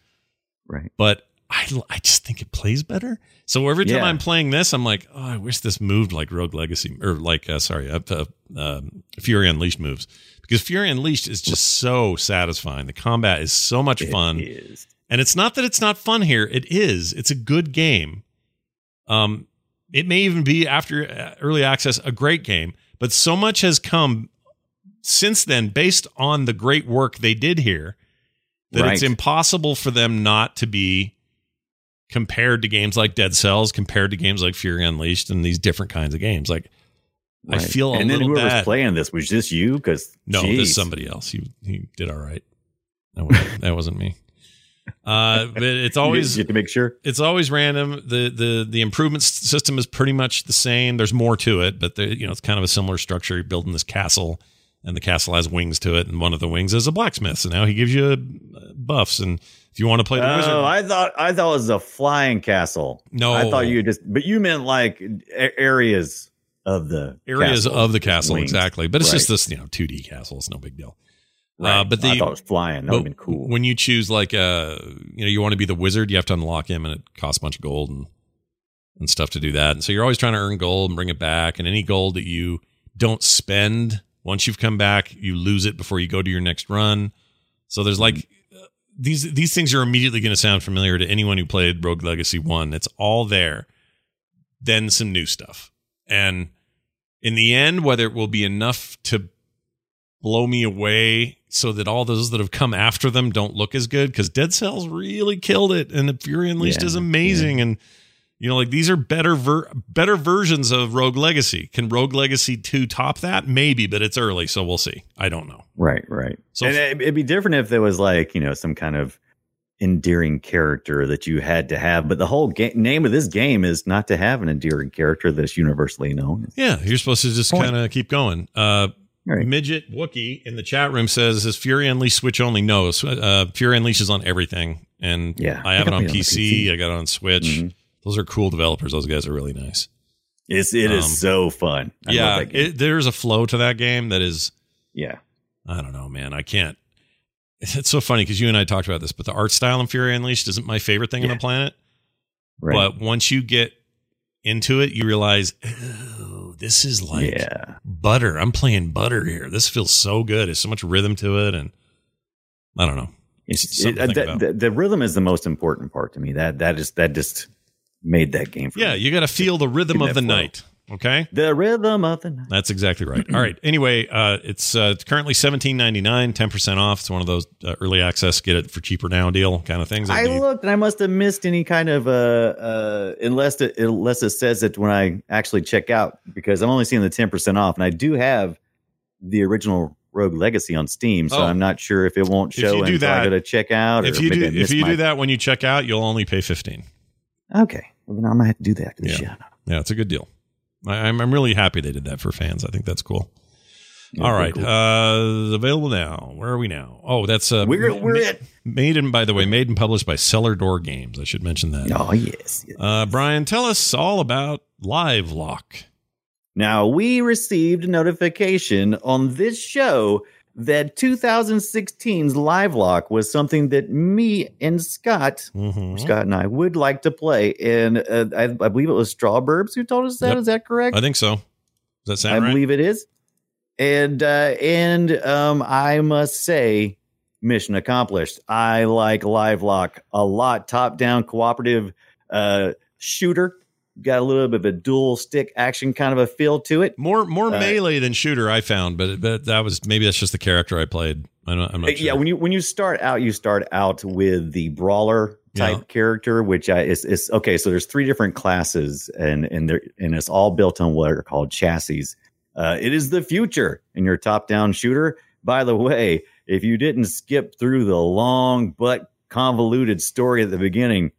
Right. but I, I just think it plays better. So every time Yeah. I'm playing this, I'm like, oh, I wish this moved like Rogue Legacy or like, uh, sorry, uh, uh, um, Fury Unleashed moves because Fury Unleashed is just so satisfying. The combat is so much It fun, is. and it's not that it's not fun here. It is. It's a good game. Um, it may even be after uh, early access a great game, but so much has come since then based on the great work they did here that it's impossible for them not to be compared to games like Dead Cells, compared to games like Fury Unleashed, and these different kinds of games. Like I Right. feel a and then whoever's bad. playing this was this you? Because no, this is somebody else. He he did all right. That wasn't, that wasn't me. Uh, but it's always to make sure. it's always random. The the the improvement system is pretty much the same. There's more to it, but the, you know it's kind of a similar structure. You're building this castle, and the castle has wings to it, and one of the wings is a blacksmith. So now he gives you uh, buffs, and if you want to play the wizard, Oh, I thought I thought it was a flying castle. No. I thought you just, but you meant like areas of the areas castle. of the castle Wings. exactly. But it's just this you know 2D castle. It's no big deal. Right. Uh, but the I thought it was flying. That would have been cool. When you choose like uh you know, you want to be the wizard, you have to unlock him and it costs a bunch of gold and and stuff to do that. And so you're always trying to earn gold and bring it back. And any gold that you don't spend once you've come back, you lose it before you go to your next run. So there's like uh, these these things are immediately going to sound familiar to anyone who played Rogue Legacy 1. It's all there. Then some new stuff. And in the end, whether it will be enough to blow me away so that all those that have come after them don't look as good because Dead Cells really killed it and the Fury Unleashed Yeah, is amazing and you know like these are better ver- better versions of Rogue Legacy. Can Rogue Legacy 2 top that? Maybe, but it's early so we'll see. I don't know. right, right. So- and it, it'd be different if there was like you know some kind of endearing character that you had to have. But the whole ga- name of this game is not to have an endearing character that's universally known. Yeah, you're supposed to just kind of keep going. Uh Right. Midget Wookie in the chat room says, "Is Fury Unleashed Switch only?" No, uh, Fury Unleashed is on everything, and Yeah, I have I it on it on PC, PC. I got it on Switch. Mhm. Those are cool developers. Those guys are really nice. It's it is Um, so fun. I yeah, love that game. it, there's a flow to that game that is, yeah. I don't know, man. I can't. It's so funny because you and I talked about this, but the art style in Fury Unleashed isn't my favorite thing on the planet. Right. But once you get into it, you realize, oh, this is like yeah. butter. I'm playing butter here. This feels so good. There's so much rhythm to it, and I don't know. It, uh, the, the rhythm is the most important part to me. That that is that just made that game for Yeah, me. you got to feel the rhythm of the flow. night. Okay. The rhythm of the night. That's exactly right. All right. Anyway, uh, it's uh, currently seventeen ninety nine, ten percent off. It's one of those uh, early access, get it for cheaper now deal kind of things. I looked and I must have missed any kind of uh uh unless it unless it says it when I actually check out because I'm only seeing the ten percent off and I do have the original Rogue Legacy on Steam, so Oh. I'm not sure if it won't show If you do until I that- go to check out. Or if you do if you my- do that when you check out, you'll only pay fifteen. okay, well then I might have to do that Yeah. show. Yeah, it's a good deal. I, I'm I'm really happy they did that for fans. I think that's cool. Yeah, All right, cool. uh, available now. Where are we now? Oh, that's uh, we're we're ma- at. made and by the way, made and published by Cellar Door Games. I should mention that. Oh yes. yes. Uh, Brian, tell us all about LiveLock. Now, we received a notification on this show that 2016's LiveLock was something that me and Scott, Mhm. Scott and I, would like to play. And uh, I, I believe it was Strawburbs who told us that. Is Yep. that correct? I think so. Does that I sound right? I believe it is. And uh, and um, I must say, mission accomplished. I like LiveLock a lot. Top down cooperative uh, shooter. Got a little bit of a dual stick action kind of a feel to it. More more Uh, melee than shooter, I found, but but that was maybe that's just the character I played. I don't, I'm not sure. Uh, Yeah, when you when you start out, you start out with the brawler type Yeah. character, which I, is is okay. So there's three different classes, and and they and it's all built on what are called chassis. Uh, it is the future in your top down shooter. By the way, if you didn't skip through the long but convoluted story at the beginning,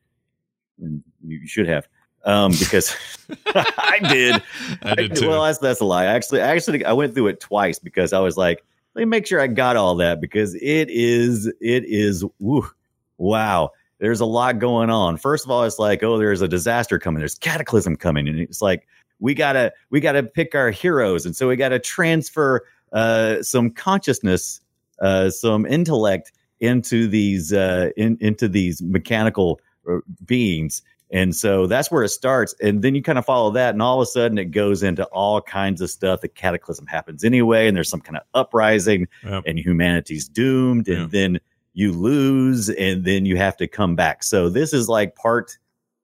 you should have. Um, because I did. I did too. Well, that's that's a lie. Actually, I actually, I went through it twice because I was like, let me make sure I got all that because it is it is woo, wow. There's a lot going on. First of all, it's like, oh, there's a disaster coming. There's cataclysm coming, and it's like we gotta we gotta pick our heroes, and so we gotta transfer uh, some consciousness, uh, some intellect into these uh, in, into these mechanical uh, beings. And so that's where it starts. And then you kind of follow that, and all of a sudden it goes into all kinds of stuff. The cataclysm happens anyway, and there's some kind of uprising, Yep. and humanity's doomed, and Yeah. then you lose, and then you have to come back. So this is like part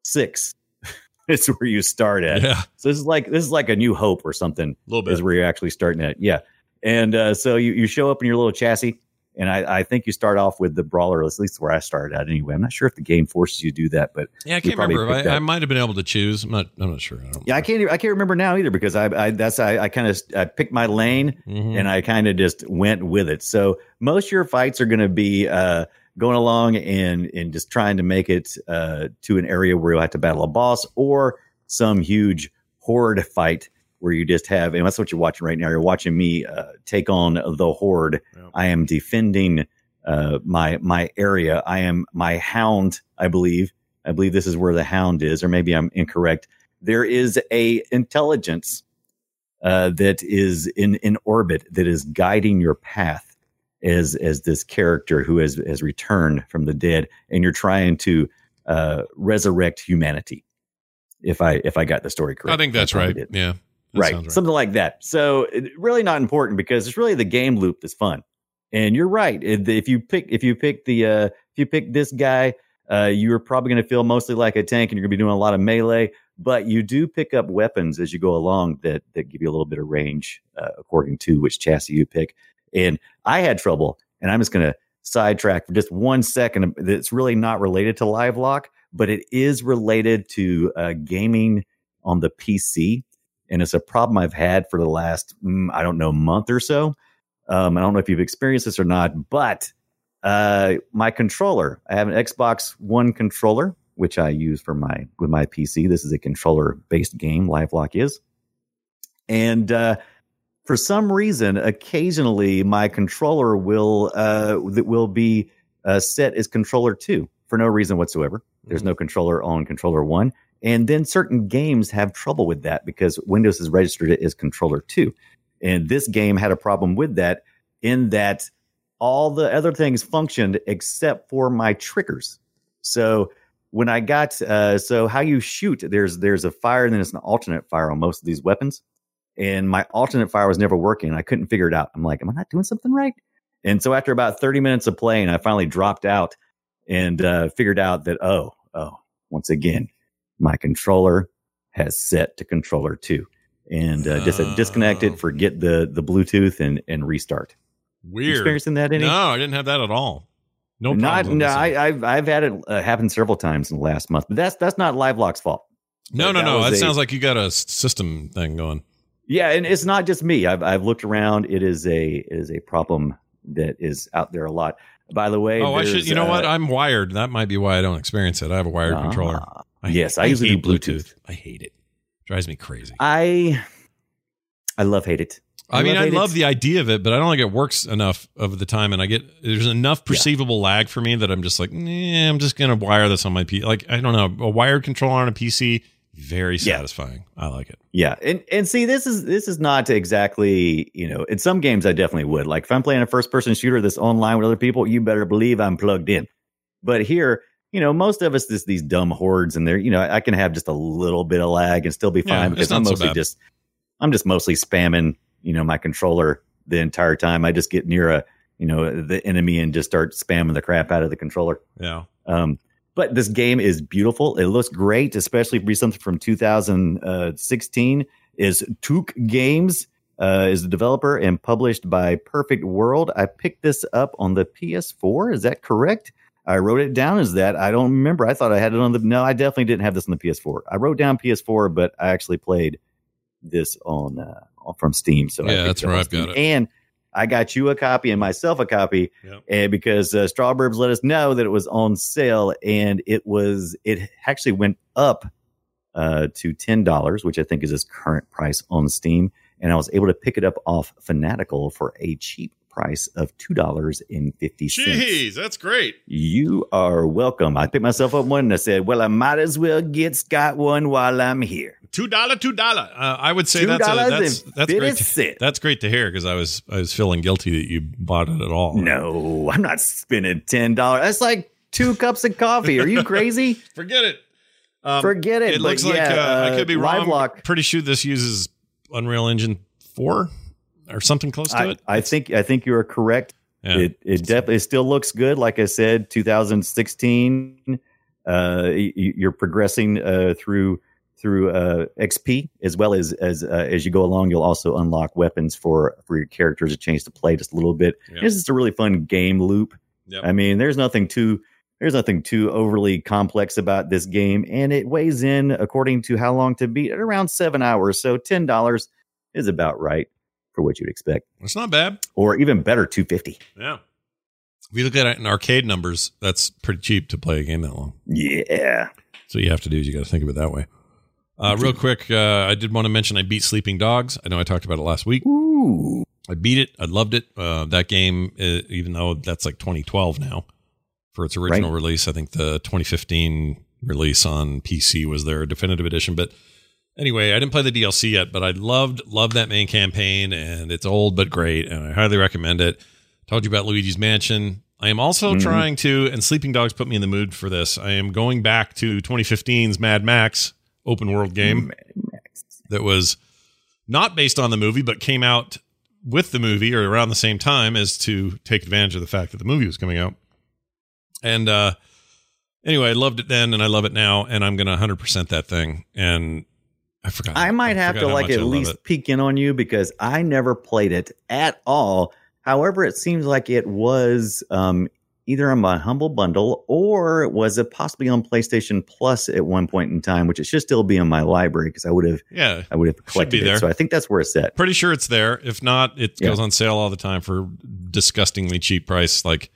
six. it's where you start at. yeah, So this is like this is like a new hope or something a little bit is where you're actually starting at. Yeah. And uh, so you, you show up in your little chassis, and I, I think you start off with the brawler, at least where I started at anyway. I'm not sure if the game forces you to do that, but Yeah, I can't remember. I. I might have been able to choose. I'm not. I'm not sure. I don't yeah, I can't I can't remember now either because I, I that's I, I kind of I picked my lane Mhm. and I kind of just went with it. So most of your fights are going to be uh, going along and and just trying to make it uh, to an area where you'll have to battle a boss or some huge horde fight where you just have and that's what you're watching right now. You're watching me uh, take on the horde. Yep. I am defending uh, my my area. I am my hound. I believe. I believe this is where the hound is, or maybe I'm incorrect. There is a intelligence uh, that is in in orbit that is guiding your path as as this character who has has returned from the dead, and you're trying to uh, resurrect humanity. If I if I got the story correct, I think that's probably right. Yeah, right, sounds something like that. So it, really not important because it's really the game loop that's fun. And you're right. If you pick if you pick the uh, if you pick this guy, uh, you're probably going to feel mostly like a tank, and you're going to be doing a lot of melee. But you do pick up weapons as you go along that that give you a little bit of range, uh, according to which chassis you pick. And I had trouble, and I'm just going to sidetrack for just one second. That's really not related to LiveLock, but it is related to uh, gaming on the PC, and it's a problem I've had for the last mm, I don't know month or so. Um, I don't know if you've experienced this or not, but uh, my controller, I have an Xbox One controller, which I use for my with my PC. This is a controller based game. LiveLock is, and uh, for some reason, occasionally my controller will uh, that will be uh, set as controller two for no reason whatsoever. There's no controller on controller one. And then certain games have trouble with that because Windows has registered it as controller two. And this game had a problem with that in that all the other things functioned except for my triggers. So when I got uh, so how you shoot, there's there's a fire and then there's an alternate fire on most of these weapons. And my alternate fire was never working. I couldn't figure it out. I'm like, am I not doing something right? And so after about 30 minutes of playing, I finally dropped out and uh, figured out that oh oh once again my controller has set to controller two and uh, just Oh. disconnect it, forget the the Bluetooth and and restart. You Weird. experiencing that any? No, I didn't have that at all. No not no. I, I've I've had it uh, happen several times in the last month, but that's that's not LiveLock's fault. no, no, that no. That a- sounds like you got a system thing going. Yeah, and it's not just me. I've I've looked around. It is a it is a problem that is out there a lot. By the way, oh, I should. You know uh, what? I'm wired. That might be why I don't experience it. I have a wired controller. Ah, yes, I usually hate do Bluetooth. I hate it. Drives me crazy. I I love hate it. I mean, I love it. the idea of it, but I don't think it works enough of the time, and I get there's enough perceivable lag for me that I'm just like, nah, I'm just gonna wire this on my PC. Like I don't know, a wired controller on a PC very Yeah. satisfying. I like it. Yeah, and and see, this is this is not exactly you know. In some games, I definitely would like if I'm playing a first person shooter that's online with other people. You better believe I'm plugged in. But here, you know, most of us just these dumb hordes, and they're you know, I can have just a little bit of lag and still be fine it's because I'm not so mostly just I'm just mostly spamming you know my controller the entire time. I just get near a you know the enemy and just start spamming the crap out of the controller. Yeah. Um, but this game is beautiful. It looks great, especially for something from 2016. Is Tuque Games uh, is the developer and published by Perfect World. I picked this up on the PS4. Is that correct? I wrote it down as that. I don't remember. I thought I had it on the. No, I definitely didn't have this on the PS4. I wrote down PS4, but I actually played this on uh, from Steam. So Yeah, that's where I've got it. And I got you a copy and myself a copy Yep. and because uh, Strawburbs let us know that it was on sale and it was it actually went up uh, to ten dollars, which I think is its current price on Steam, and I was able to pick it up off Fanatical for a cheap price of two dollars and fifty cents. Jeez, that's great. You are welcome. I picked myself up one and I said, "Well, I might as well get Scott one while I'm here." Two dollar, two dollar. Uh, I would say that's a, that's that's great. To, that's great to hear because I was I was feeling guilty that you bought it at all. No, I'm not spending ten dollars. That's like two cups of coffee. Are you crazy? forget it. Um, Forget it. It looks like yeah, uh, I could be wrong. LiveLock Pretty sure this uses Unreal Engine four or something close to I, it. I think I think you are correct. Yeah. It it definitely still looks good. Like I said, 2016. Uh, you're progressing uh, through through uh, XP as well as as uh, as you go along. You'll also unlock weapons for for your characters to change to play just a little bit. Yeah. It's just a really fun game loop. Yep. I mean, there's nothing too there's nothing too overly complex about this game, and it weighs in according to how long to beat at around seven hours. So ten dollars is about right for what you'd expect, It's not bad. or even better, two fifty. Yeah. If you look at it in arcade numbers, that's pretty cheap to play a game that long. Yeah. So you have to do is you got to think of it that way. Uh, real quick, uh, I did want to mention I beat Sleeping Dogs. I know I talked about it last week. Ooh. I beat it. I loved it. Uh, that game, uh, even though that's like 2012 now for its original Right. release, I think the 2015 release on PC was their definitive edition. But anyway, I didn't play the DLC yet, but I loved loved that main campaign, and it's old but great, and I highly recommend it. Told you about Luigi's Mansion. I am also Mhm. trying to, and Sleeping Dogs put me in the mood for this. I am going back to 2015's Mad Max open world game that was not based on the movie, but came out with the movie or around the same time as to take advantage of the fact that the movie was coming out. And uh, anyway, I loved it then and I love it now, and I'm going to 100% that thing. And I forgot. I might have to like at least peek in on you because I never played it at all. However, it seems like it was um, either on my humble bundle or was it possibly on PlayStation Plus at one point in time, which it should still be in my library because I would have Yeah. I would have collected there. it. So I think that's where it's at. Pretty sure it's there. If not, it Yeah. goes on sale all the time for disgustingly cheap price. Like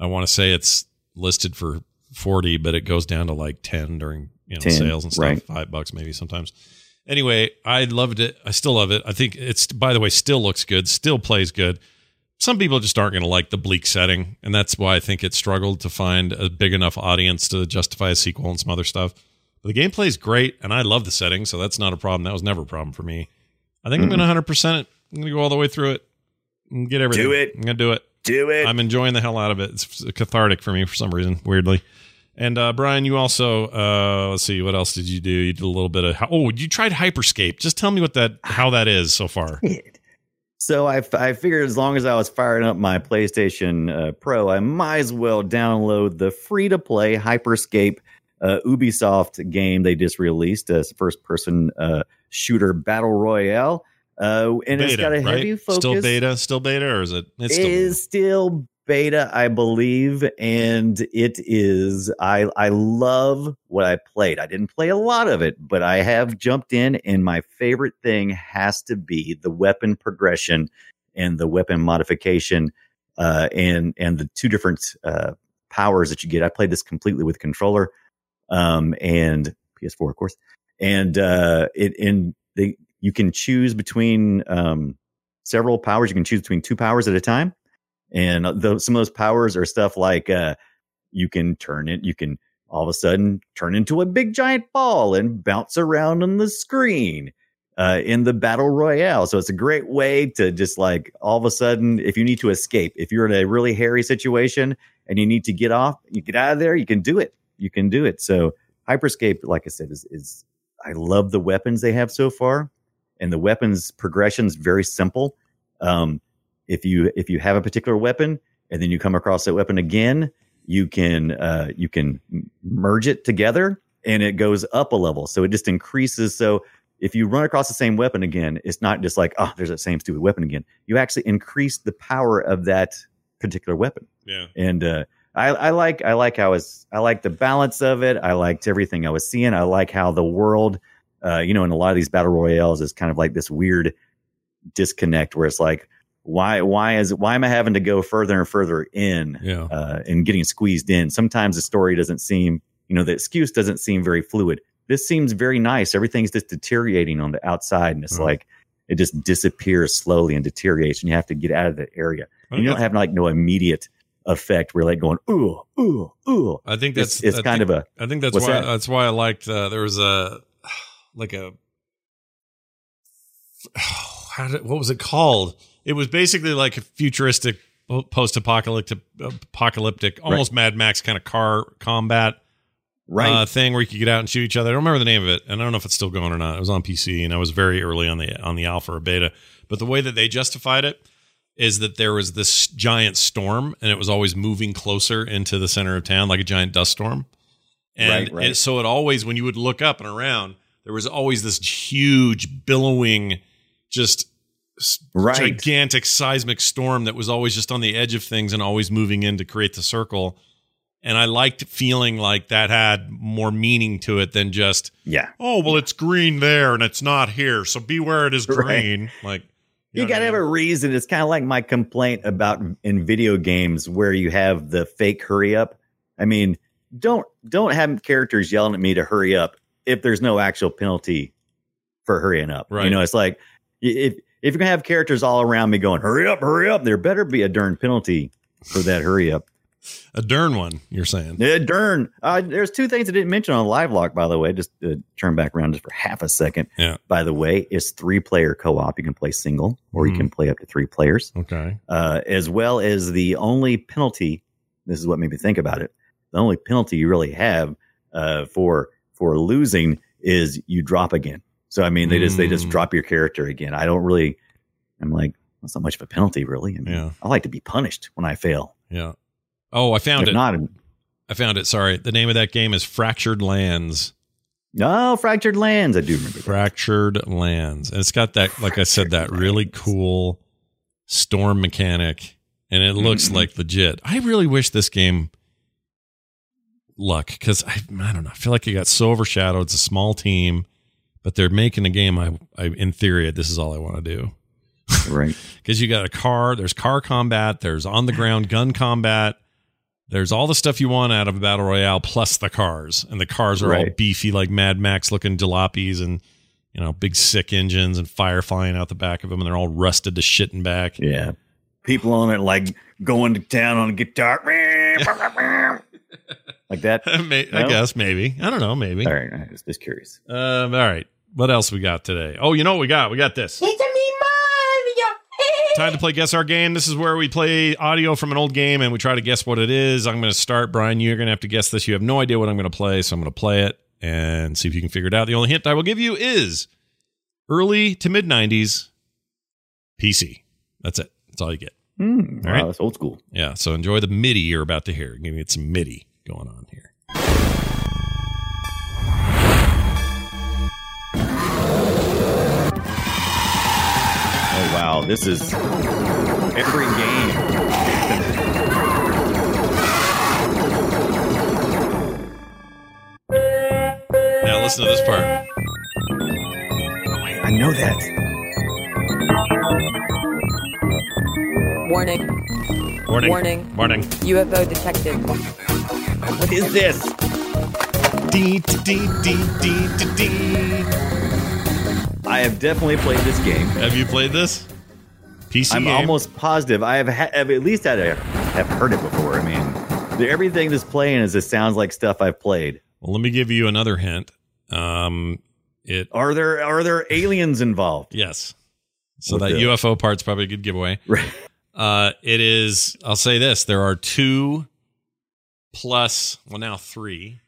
I want to say it's listed for 40, but it goes down to like 10 during you know 10, sales and stuff. right. Five bucks maybe sometimes. Anyway, I loved it. I still love it. I think it's by the way still looks good, still plays good. Some people just aren't going to like the bleak setting, and that's why I think it struggled to find a big enough audience to justify a sequel and some other stuff. But the gameplay is great, and I love the setting, so that's not a problem. That was never a problem for me. I think I'm going to hmm. 100 percent it. I'm going to go all the way through it and get everything. Do it. I'm going to do it. Do it. I'm enjoying the hell out of it. It's cathartic for me for some reason, weirdly. And uh, Brian, you also uh, let's see, what else did you do? You did a little bit of oh, you tried Hyperscape. Just tell me what that how that is so far. So I, f- I figured as long as I was firing up my PlayStation uh, Pro, I might as well download the free to play Hyperscape uh, Ubisoft game they just released as first person uh, shooter battle royale. Uh, and it's got a heavy right? focus. Still beta, still beta, or is it? It's still is still beta, I believe, and it is. I I love what I played. I didn't play a lot of it, but I have jumped in, and my favorite thing has to be the weapon progression and the weapon modification, uh, and and the two different uh, powers that you get. I played this completely with controller, um, and PS4, of course, and uh, it in the you can choose between um, several powers. You can choose between two powers at a time, and some of those powers are stuff like uh, you can turn it. You can all of a sudden turn into a big giant ball and bounce around on the screen uh, in the battle royale. So it's a great way to just like all of a sudden, if you need to escape, if you're in a really hairy situation and you need to get off, you get out of there, you can do it. You can do it. So Hyperscape, like I said, is, is I love the weapons they have so far, and the weapons progression is very simple. Um, if you if you have a particular weapon and then you come across that weapon again, you can uh, you can merge it together and it goes up a level. So it just increases. So if you run across the same weapon again, it's not just like oh, there's that same stupid weapon again. You actually increase the power of that particular weapon. Yeah. And uh, I, I like I like how it's I like the balance of it. I liked everything I was seeing. I like how the world, uh, you know, in a lot of these battle royales is kind of like this weird disconnect where it's like, why why is why am I having to go further and further in Yeah. uh, and getting squeezed in? Sometimes the story doesn't seem, you know, the excuse doesn't seem very fluid. This seems very nice. Everything's just deteriorating on the outside, and it's Mhm. like it just disappears slowly and deteriorates, and you have to get out of the area. And you don't have like no immediate effect where like going ooh ooh ooh. I think that's It's, it's I kind think- of a I think that's why that? that's why I liked uh, there was a like a how did, what was it called? It was basically like a futuristic post-apocalyptic apocalyptic almost Mad Max kind of car combat right. uh, thing where you could get out and shoot each other. I don't remember the name of it, and I don't know if it's still going or not. It was on PC, and I was very early on the on the alpha or beta. But the way that they justified it is that there was this giant storm, and it was always moving closer into the center of town, like a giant dust storm. And Right, right. it- so it always, when you would look up and around, there was always this huge billowing, just Right. gigantic seismic storm that was always just on the edge of things and always moving in to create the circle. And I liked feeling like that had more meaning to it than just, yeah. oh, well, it's green there and it's not here. So beware it is Right. green. Like, You, know what got I to have a reason. It's kind of like my complaint about in video games where you have the fake hurry up. I mean, don't don't have characters yelling at me to hurry up if there's no actual penalty for hurrying up. Right. You know, it's like if if you're gonna have characters all around me going hurry up, hurry up, there better be a darn penalty for that hurry up. a Dern one, you're saying. Yeah, darn. Uh, there's two things I didn't mention on LiveLock, by the way. Just to turn back around just for half a second. Yeah. By the way, it's three player co op. You can play single or you Mhm. can play up to three players Okay. uh, as well as the only penalty. This is what made me think about it. The only penalty you really have uh, for for losing is you drop again. So I mean, they just they just Mm. drop your character again. I don't really. I'm like, that's not much of a penalty, really. I mean, Yeah. I like to be punished when I fail. Yeah. Oh, I found if it. not, I found it. Sorry. The name of that game is Fractured Lands. no fractured lands. I do remember. That. Fractured Lands. And it's got that, like I said, that really Lands. cool storm mechanic. And it looks Mhm. like legit. I really wish this game luck because I, I don't know. I feel like it got so overshadowed. It's a small team, but they're making a game. I, I in theory, this is all I want to do Right. because you got a car. There's car combat. There's on the ground gun combat. There's all the stuff you want out of a battle royale, plus the cars, and the cars are all beefy, like Mad Max looking jalopies, and you know, big sick engines and fire flying out the back of them, and they're all rusted to shit and back. Yeah. People on it like going to town on a guitar. like that. May- I guess maybe. I don't know. Maybe. All right. I was just curious. Um, all right. What else we got today? Oh, you know what we got? We got this. It's a me Mario. Time to play Guess Our Game. This is where we play audio from an old game and we try to guess what it is. I'm going to start. Brian, you're going to have to guess this. You have no idea what I'm going to play, so I'm going to play it and see if you can figure it out. The only hint I will give you is early to mid 90s PC. That's it. That's all you get. Hmm, All wow, right. that's old school. Yeah. So enjoy the MIDI you're about to hear. You're going to get some MIDI going on here. Wow, this is every game. Now listen to this part. I know that. Warning. Warning. Warning. Warning. UFO detected. What is this? Dee, dee, dee, dee, dee, dee, dee. I have definitely played this game. Have you played this? PC I'm game? almost positive I have, ha- have at least had a, have heard it before. I mean, The- Everything that's playing is it sounds like stuff I've played. Well, let me give you another hint. Um, it Are there are there aliens involved? yes. So that the- UFO part's probably a good giveaway. Right. Uh, it is. I'll say this: there are two plus, well, now three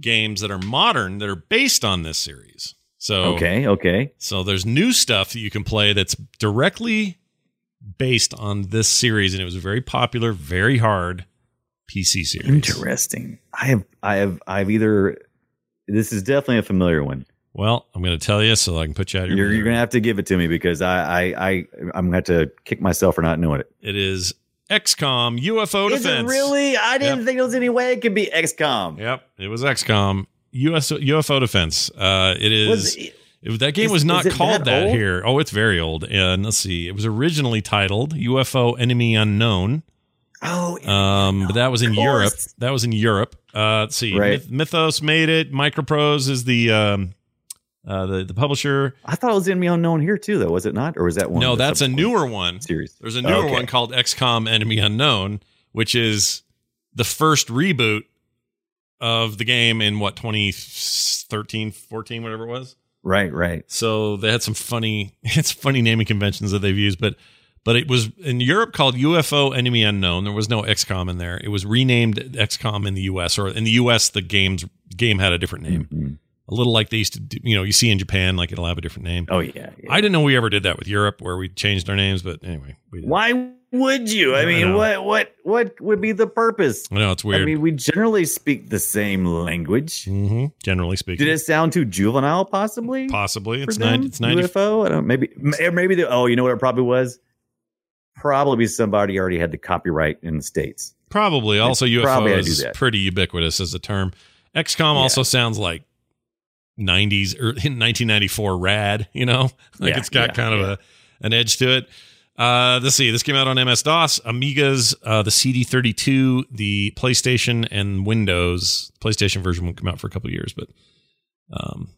games that are modern that are based on this series. So Okay, okay. So there's new stuff that you can play that's directly based on this series, and it was a very popular, very hard PC series. Interesting. I have I have I've either this is definitely a familiar one. Well, I'm going to tell you so I can put you out of your. You're, you're gonna have to give it to me because I I, I I'm gonna have to kick myself for not knowing it. It is XCOM UFO Is it Defense. really? I didn't Yep. think there was any way it could be XCOM. Yep, it was XCOM US UFO Defense. Uh, it is. It- It that game Is- was not called that that, here. Oh, it's very old. And let's see. It was originally titled UFO Enemy Unknown. oh, Um, but that was in Europe. That was in Europe. Uh, let's see. Right. Myth- Mythos made it. Microprose is the um, uh, the the publisher. I thought it was Enemy Unknown here too, though. Was it not, or was that one? no, that's a newer one. series. There's a newer Okay. one called XCOM Enemy Unknown, which is the first reboot of the game in what 2013, 14, whatever it was. Right, right. So they had some funny, it's funny naming conventions that they've used, but but it was in Europe called UFO Enemy Unknown. There was no XCOM in there. It was renamed XCOM in the US, or in the US the game's game had a different name. A little like they used to, do, you know, you see in Japan, like it'll have a different name. Oh yeah. yeah. I didn't know we ever did that with Europe, where we changed our names, but anyway, we. Why would you? I I mean, know. what what what would be the purpose? I know it's weird. I mean, we generally speak the same language. hmm Generally speaking, Did it sound too juvenile? Possibly. possibly it's them? nine, it's ninety. UFO. I don't. Maybe. Maybe. The, oh, you know what it probably was. Probably somebody already had the copyright in the states. Probably. Also, probably UFO do is pretty ubiquitous as a term. XCOM also sounds like 90s or 1994 rad, you know? Like Yeah, it's got yeah, kind of yeah. a an edge to it. Uh, let's see. This came out on MS DOS, Amigas, uh, the CD32, the PlayStation, and Windows. PlayStation version won't come out for a couple of years, but um,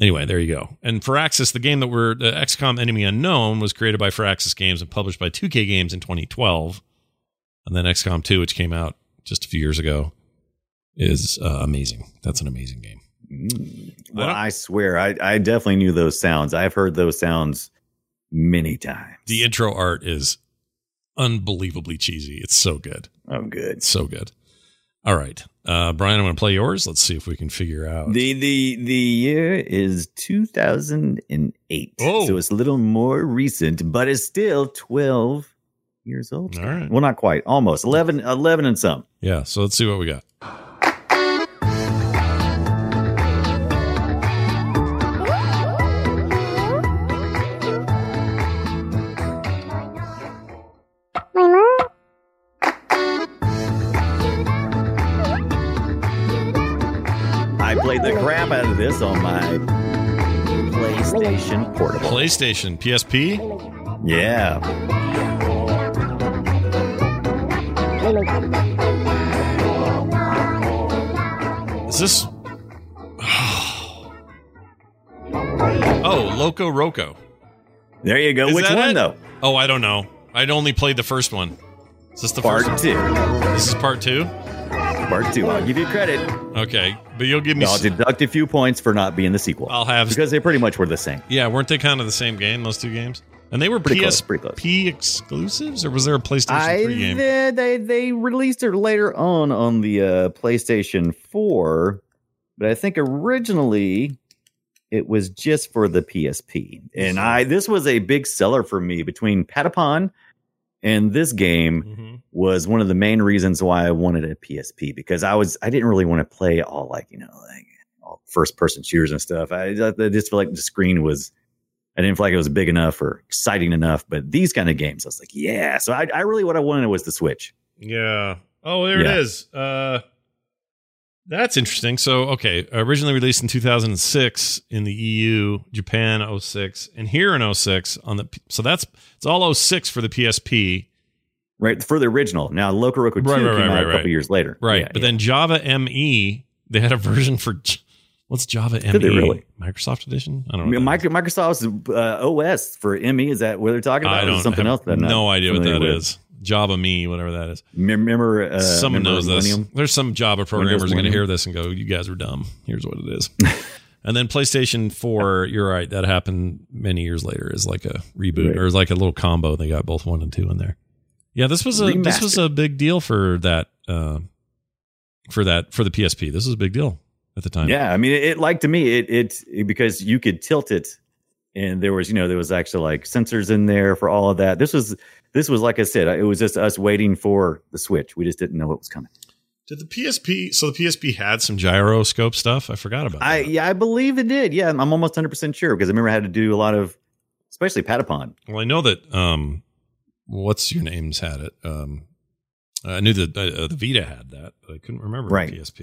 anyway, there you go. And Firaxis, the game that we're the XCOM Enemy Unknown was created by Firaxis Games and published by 2K Games in 2012 and then XCOM 2, which came out just a few years ago, is uh, amazing. That's an amazing game. Well, I, swear, I, I definitely knew those sounds. I've heard those sounds many times. The intro art is unbelievably cheesy. It's so good. oh, good. So good. All right, uh, Brian, I'm going to play yours. Let's see if we can figure out. The the the year is 2008. Oh. So it's a little more recent, but it's still 12 years old. All right. Well, not quite. Almost 11 11 and some. yeah, so let's see what we got. This on my PlayStation Portable. PlayStation, PSP. Yeah. Is this? Oh, Loco Roco. There you go. Is Which one it? though? Oh, I don't know. I'd only played the first one. Is this the Part first? two. This is part two. Part two. I'll give you credit. Okay, but you'll give me. I'll s- deduct a few points for not being the sequel. I'll have. because they pretty much were the same. Yeah, weren't they kind of the same game? Those two games, and they were Pretty close, PSP pretty close. exclusives, or was there a PlayStation I Three game? they, they they released it later on on the uh, PlayStation 4, but I think originally it was just for the PSP. And I this was a big seller for me between Patapon and this game Mhm. was one of the main reasons why I wanted a PSP because I was I didn't really want to play all like you know like all first person shooters and stuff. I, I just feel like the screen was I didn't feel like it was big enough or exciting enough. But these kind of games, I was like, yeah. So I, I really what I wanted was the Switch. Yeah. Oh, there Yeah. it is. Uh, that's interesting. So, okay, originally released in 2006 in the EU, Japan 06, and here in 06 on the. So that's it's all 06 for the PSP, Right for the original. Now Loco Roco Two Right, right, came right, out a couple years later. right? Yeah, but yeah. then Java ME, they had a version for what's Java ME? They really? Microsoft Edition? I don't know. mean, what that Micro, Microsoft's uh, OS for ME is that what they're talking about? I Or don't something have else. that no idea what that is. Java Me, whatever that is. Remember, uh, Someone remember knows this. There's some Java programmers are going to hear this and go, "You guys are dumb. Here's what it is." and then PlayStation 4, you're right, that happened many years later is like a reboot Right. or like a little combo. They got both 1 and 2 in there. Yeah, this was a this was a big deal for that uh, for that for the PSP. This was a big deal at the time. Yeah, I mean, it, it like to me, it, it it because you could tilt it, and there was you know there was actually like sensors in there for all of that. This was this was like I said, it was just us waiting for the Switch. We just didn't know what was coming. Did the PSP so the PSP had some gyroscope stuff? I forgot about I that. yeah, I believe it did. Yeah, I'm almost 100 percent sure because I remember I had to do a lot of, especially Patapon. Well, I know that um what's your names had it. Um I knew that uh, the Vita had that, but I couldn't remember Right. the PSP.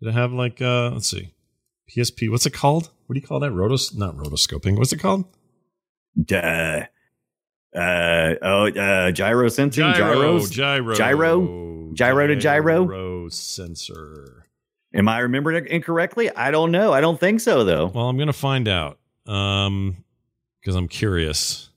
Did it have like uh let's see. PSP, what's it called? What do you call that? Rotos not rotoscoping. What's it called? Duh. Uh oh, uh, gyro sensing, gyros. gyro, Gyro? Gyro to gyro? gyro sensor. Am I remembering it incorrectly? I don't know. I don't think so though. Well, I'm gonna find out. Um, because I'm curious.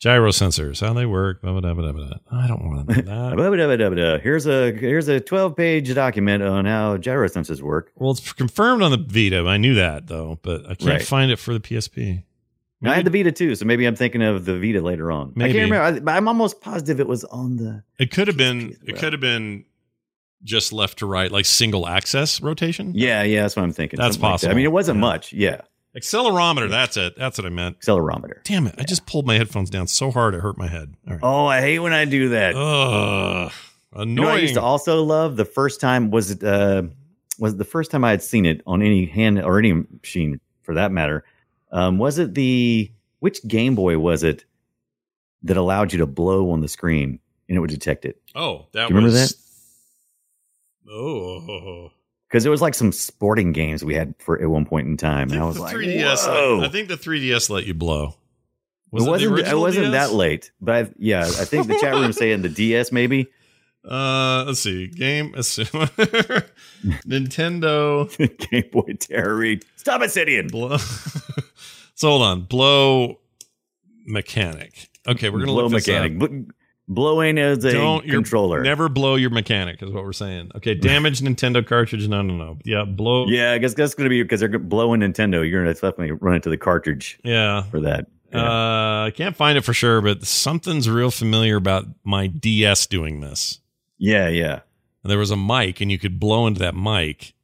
Gyro sensors, how they work. Blah, blah, blah, blah. I don't want to know that. Here's a here's a 12 page document on how gyro sensors work. well, it's confirmed on the Vita. I knew that though, but I can't Right. find it for the PSP. I had the Vita too, so maybe I'm thinking of the Vita later on. I Maybe. can't remember, I, but I'm almost positive it was on the. It could have been. It could have been just left to right, like single access rotation. Yeah, yeah, that's what I'm thinking. That's Something like that. possible. I mean, it wasn't Yeah. much. Yeah, Accelerometer. That's it. That's what I meant. accelerometer. Damn it! I just pulled my headphones down so hard it hurt my head. All right. Oh, I hate when I do that. Ugh. Annoying. You know, I used to also love the first time was it uh, was the first time I had seen it on any hand or any machine for that matter. Um, was it the which Game Boy was it that allowed you to blow on the screen and it would detect it? oh, that Do you remember was. Oh. Because it was like some sporting games we had for at one point in time, and I was the like, 3DS. Whoa. I think the 3DS let you blow. it wasn't. It wasn't DS? that late, but I, yeah, I think the chat room saying the DS maybe. Uh, let's see. Game. Nintendo. Game Boy Terror Read. Stop it, Sidian. Blow. So hold on. Blow mechanic. Okay, we're gonna blow look this mechanic. up. Bl- Blowing as a Don't controller. Never blow your mechanic is what we're saying. Okay, damaged Nintendo cartridge. No, no, no. Yeah, blow. Yeah, I guess that's going to be because they're blowing Nintendo. You're to definitely run into the cartridge Yeah. for that. Yeah. Uh, I can't find it for sure, but something's real familiar about my DS doing this. yeah, yeah. And there was a mic, and you could blow into that mic,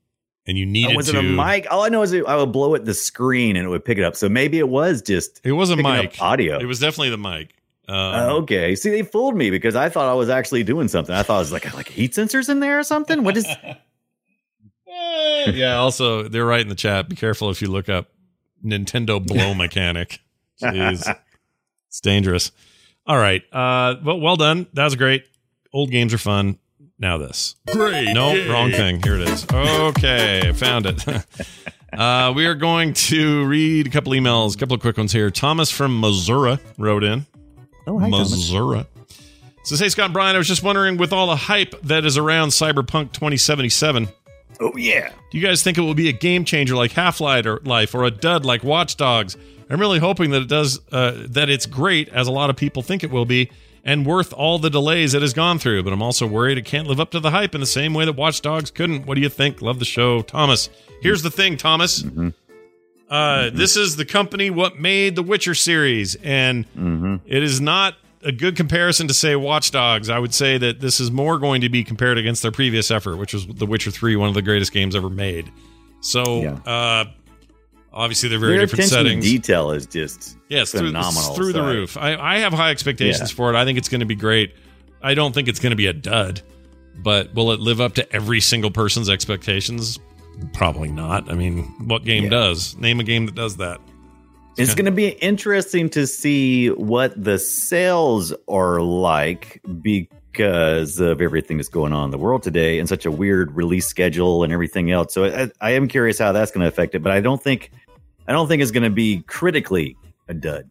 and you needed Oh, was to. it a mic? All I know is it, I would blow at the screen and it would pick it up. So maybe it was just It was a mic. audio. It was definitely the mic. Um, Uh, okay. See, they fooled me because I thought I was actually doing something. I thought it was like like heat sensors in there or something. What is? Eh, yeah. Also, they're right in the chat. Be careful if you look up Nintendo blow mechanic. Jeez, it's dangerous. All right. Uh, well, well done. That was great. Old games are fun. Now this. Great. No, wrong thing. Here it is. Okay, found it. uh, we are going to read a couple emails, a couple of quick ones here. Thomas from Missouri wrote in. Oh, hi, Thomas. Missouri. Says, hey, Scott and Brian, I was just wondering, with all the hype that is around Cyberpunk 2077, Oh yeah. do you guys think it will be a game changer like Half Life or, Life or a dud like Watch Dogs? I'm really hoping that it does, uh, that it's great, as a lot of people think it will be, and worth all the delays it has gone through. But I'm also worried it can't live up to the hype in the same way that Watch Dogs couldn't. What do you think? Love the show, Thomas. Here's the thing, Thomas. Uh, This is the company what made the Witcher series, and Mm-hmm. it is not a good comparison to say Watch Dogs. I would say that this is more going to be compared against their previous effort, which was The Witcher 3, one of the greatest games ever made. So, Yeah. uh, obviously, they're very Their different settings. detail is just Yes, through, phenomenal. through the So I- roof. I, I have high expectations Yeah. for it. I think it's going to be great. I don't think it's going to be a dud, but will it live up to every single person's expectations? Probably not. I mean, what game Yeah. does? Name a game that does that. It's kinda- going to be interesting to see what the sales are like because of everything that's going on in the world today and such a weird release schedule and everything else. So I, I am curious how that's going to affect it, but I don't think I don't think it's going to be critically a dud.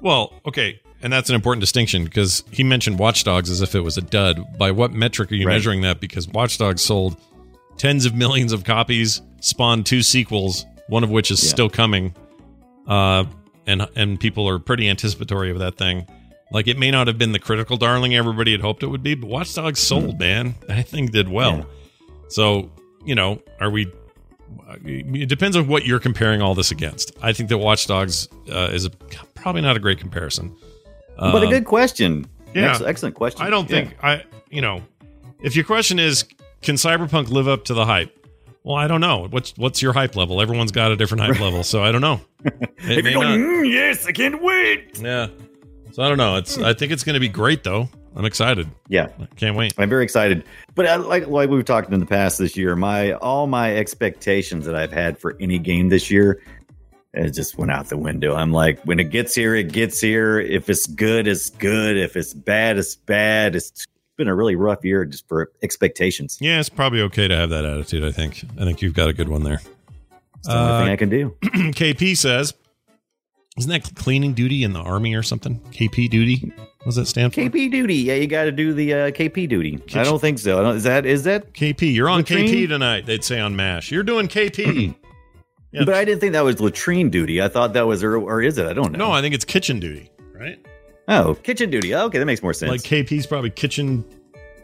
Well, okay, and that's an important distinction because he mentioned Watch Dogs as if it was a dud. By what metric are you Right. measuring that? Because Watch Dogs sold tens of millions of copies, spawned two sequels, one of which is Yeah. still coming, uh, and and people are pretty anticipatory of that thing. Like it may not have been the critical darling everybody had hoped it would be, but Watch Dogs sold, man. That thing did well. Yeah. So, you know, are we it depends on what you're comparing all this against. I think that Watch Dogs uh, is a, probably not a great comparison. but a Um, good question. yeah. Ex- excellent question. I don't Yeah. think I you know, if your question is can Cyberpunk live up to the hype? Well, I don't know. What's what's your hype level? Everyone's got a different hype level, so I don't know. It If may you're going, not. "Mm, yes, I can't wait. Yeah. So I don't know. It's I think it's going to be great though. I'm excited. Yeah, I can't wait. I'm very excited. But I, like like we've talked in the past this year, my all my expectations that I've had for any game this year, it just went out the window. I'm like, when it gets here, it gets here. If it's good, it's good. If it's bad, it's bad. It's been a really rough year just for expectations. Yeah, it's probably okay to have that attitude, I think. I think you've got a good one there. It's the only Uh, thing I can do. KP says, isn't that cleaning duty in the army or something? KP duty? What does that stand for? KP duty. Yeah, you got to do the uh, KP duty. I don't think so. I don't, is that is that? KP. You're on Latrine? KP tonight, they'd say on MASH. You're doing KP. Yeah. But I didn't think that was latrine duty. I thought that was, or, or is it? I don't know. no, I think it's kitchen duty, right? Oh, kitchen duty. Okay, that makes more sense. Like KP's probably kitchen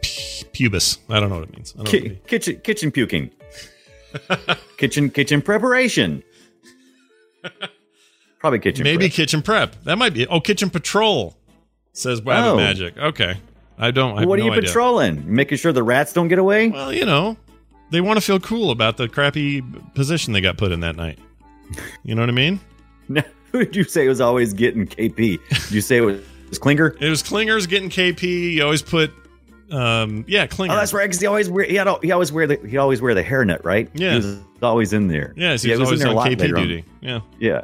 pubis. I don't know what it means. I don't know what it means. kitchen kitchen puking. kitchen kitchen preparation. Probably kitchen. Maybe prep. kitchen prep. That might be. Oh, kitchen patrol, says Wabbit Oh. Magic. Okay. I don't. I what are you idea. patrolling? Making sure the rats don't get away. Well, you know, they want to feel cool about the crappy position they got put in that night. You know what I mean? No, Who did you say was always getting KP? Did you say it was, was Klinger? It was Klingers getting KP. You always put, um, yeah, Klinger. Oh, that's right. Because he always wear he had he always wear the he always wear the hairnet, right? Yeah. he was always in there. Yes, he yeah, was he was in there a on lot KP on. duty. Yeah. Yeah.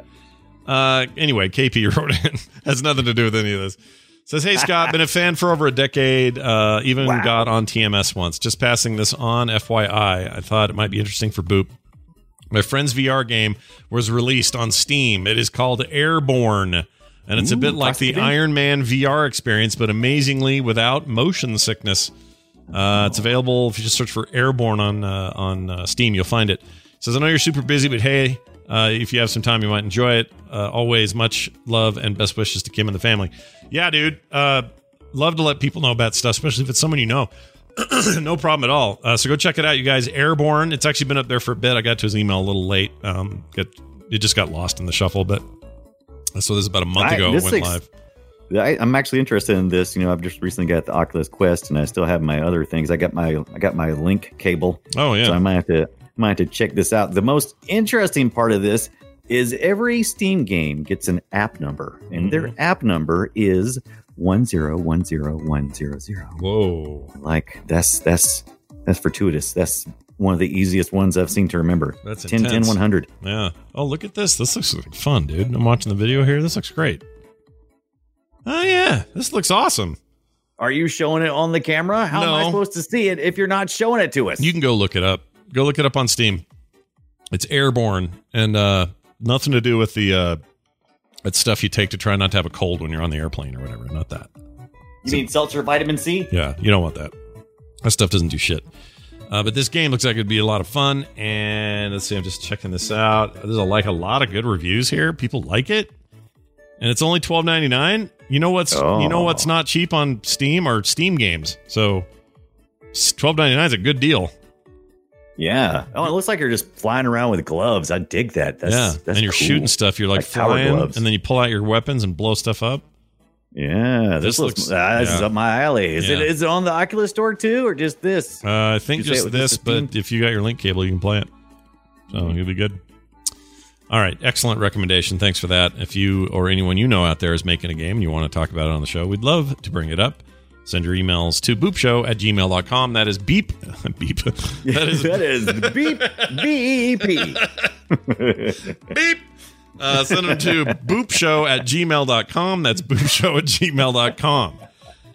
Uh, anyway, KP wrote in. Has nothing to do with any of this. Says, hey, Scott, been a fan for over a decade. Uh, even Wow. got on TMS once. Just passing this on, FYI. I thought it might be interesting for Boop. My friend's VR game was released on Steam. It is called Airborne. And it's a bit like the. Iron Man VR experience, but amazingly without motion sickness. Uh, it's available if you just search for Airborne on uh, on uh, Steam. You'll find it. Says I know you're super busy, but hey, uh, if you have some time, you might enjoy it. Uh, always much love and best wishes to Kim and the family. Yeah, dude. Uh, love to let people know about stuff, especially if it's someone you know. no problem at all. Uh, so go check it out, you guys. Airborne. It's actually been up there for a bit. I got to his email a little late. Um, got, it just got lost in the shuffle, but so this is about a month I- ago. It went ex- live. I, I'm actually interested in this. You know, I've just recently got the Oculus Quest, and I still have my other things. I got my I got my link cable. Oh yeah. So I might have to might have to check this out. The most interesting part of this is every Steam game gets an app number, and their Mm-hmm. app number is one zero one zero one zero zero. Whoa. Like that's that's that's fortuitous. That's one of the easiest ones I've seen to remember. That's 10 10 100. Yeah. Oh, look at this. This looks like fun, dude. I'm watching the video here. This looks great. Oh yeah, this looks awesome. Are you showing it on the camera? How am I supposed to see it if you're not showing it to us? You can go look it up. Go look it up on Steam. It's airborne and uh nothing to do with the uh it's stuff you take to try not to have a cold when you're on the airplane or whatever. Not that. You mean seltzer vitamin C? Yeah, you don't want that. That stuff doesn't do shit. Uh, but this game looks like it'd be a lot of fun. And let's see, I'm just checking this out. There's a, like a lot of good reviews here. People like it, and it's only twelve ninety nine. You know what's you know Oh. what's not cheap on Steam or Steam games. So twelve ninety nine is a good deal. Yeah. Oh, it looks like you're just flying around with gloves. I dig that. That's, yeah, that's and you're cool. shooting stuff. You're like, Like flying, gloves. and then you pull out your weapons and blow stuff up. Yeah, this, This looks, looks- ah, this is up my alley. Is it Yeah. is it on the Oculus Store too, or just this? Uh, I think Did you say just this, but if you got your link cable, you can play it. So you'll be good. All right, excellent recommendation. Thanks for that. If you or anyone you know out there is making a game and you want to talk about it on the show, we'd love to bring it up. Send your emails to boopshow at gmail.com. That is beep. beep. That is that is beep beep. beep. Uh, send them to boopshow at gmail.com. That's boopshow at gmail.com.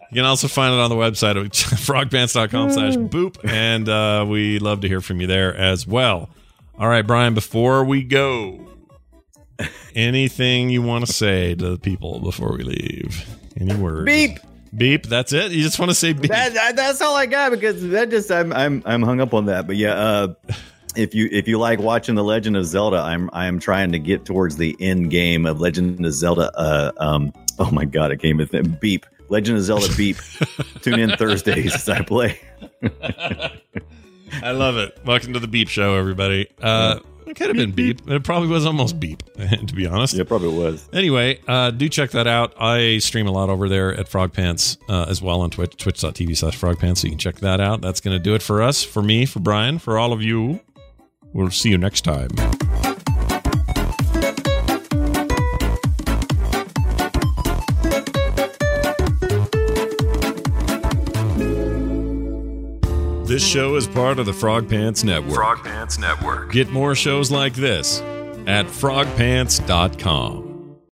You can also find it on the website at frogpants.com slash boop. And uh, we love to hear from you there as well. All right, Brian, before we go, anything you want to say to the people before we leave? Any words? Beep. Beep. That's it? You just want to say beep? That, that- that's all I got because that just I'm I'm I'm hung up on that. But yeah, uh, if you if you like watching the Legend of Zelda, I'm I'm trying to get towards the end game of Legend of Zelda, uh, um, Oh my god, it came with it. Beep. Legend of Zelda Beep. Tune in Thursdays as I play. I love it. Welcome to the Beep Show, everybody. Uh, it could have been Beep. It probably was almost Beep, to be honest. Yeah, probably was. Anyway, uh, do check that out. I stream a lot over there at Frog Pants uh, as well on Twitch, twitch.tv slash Frog Pants. So you can check that out. That's going to do it for us, for me, for Brian, for all of you. We'll see you next time. This show is part of the Frog Pants Network. Frog Pants Network. Get more shows like this at frogpants.com.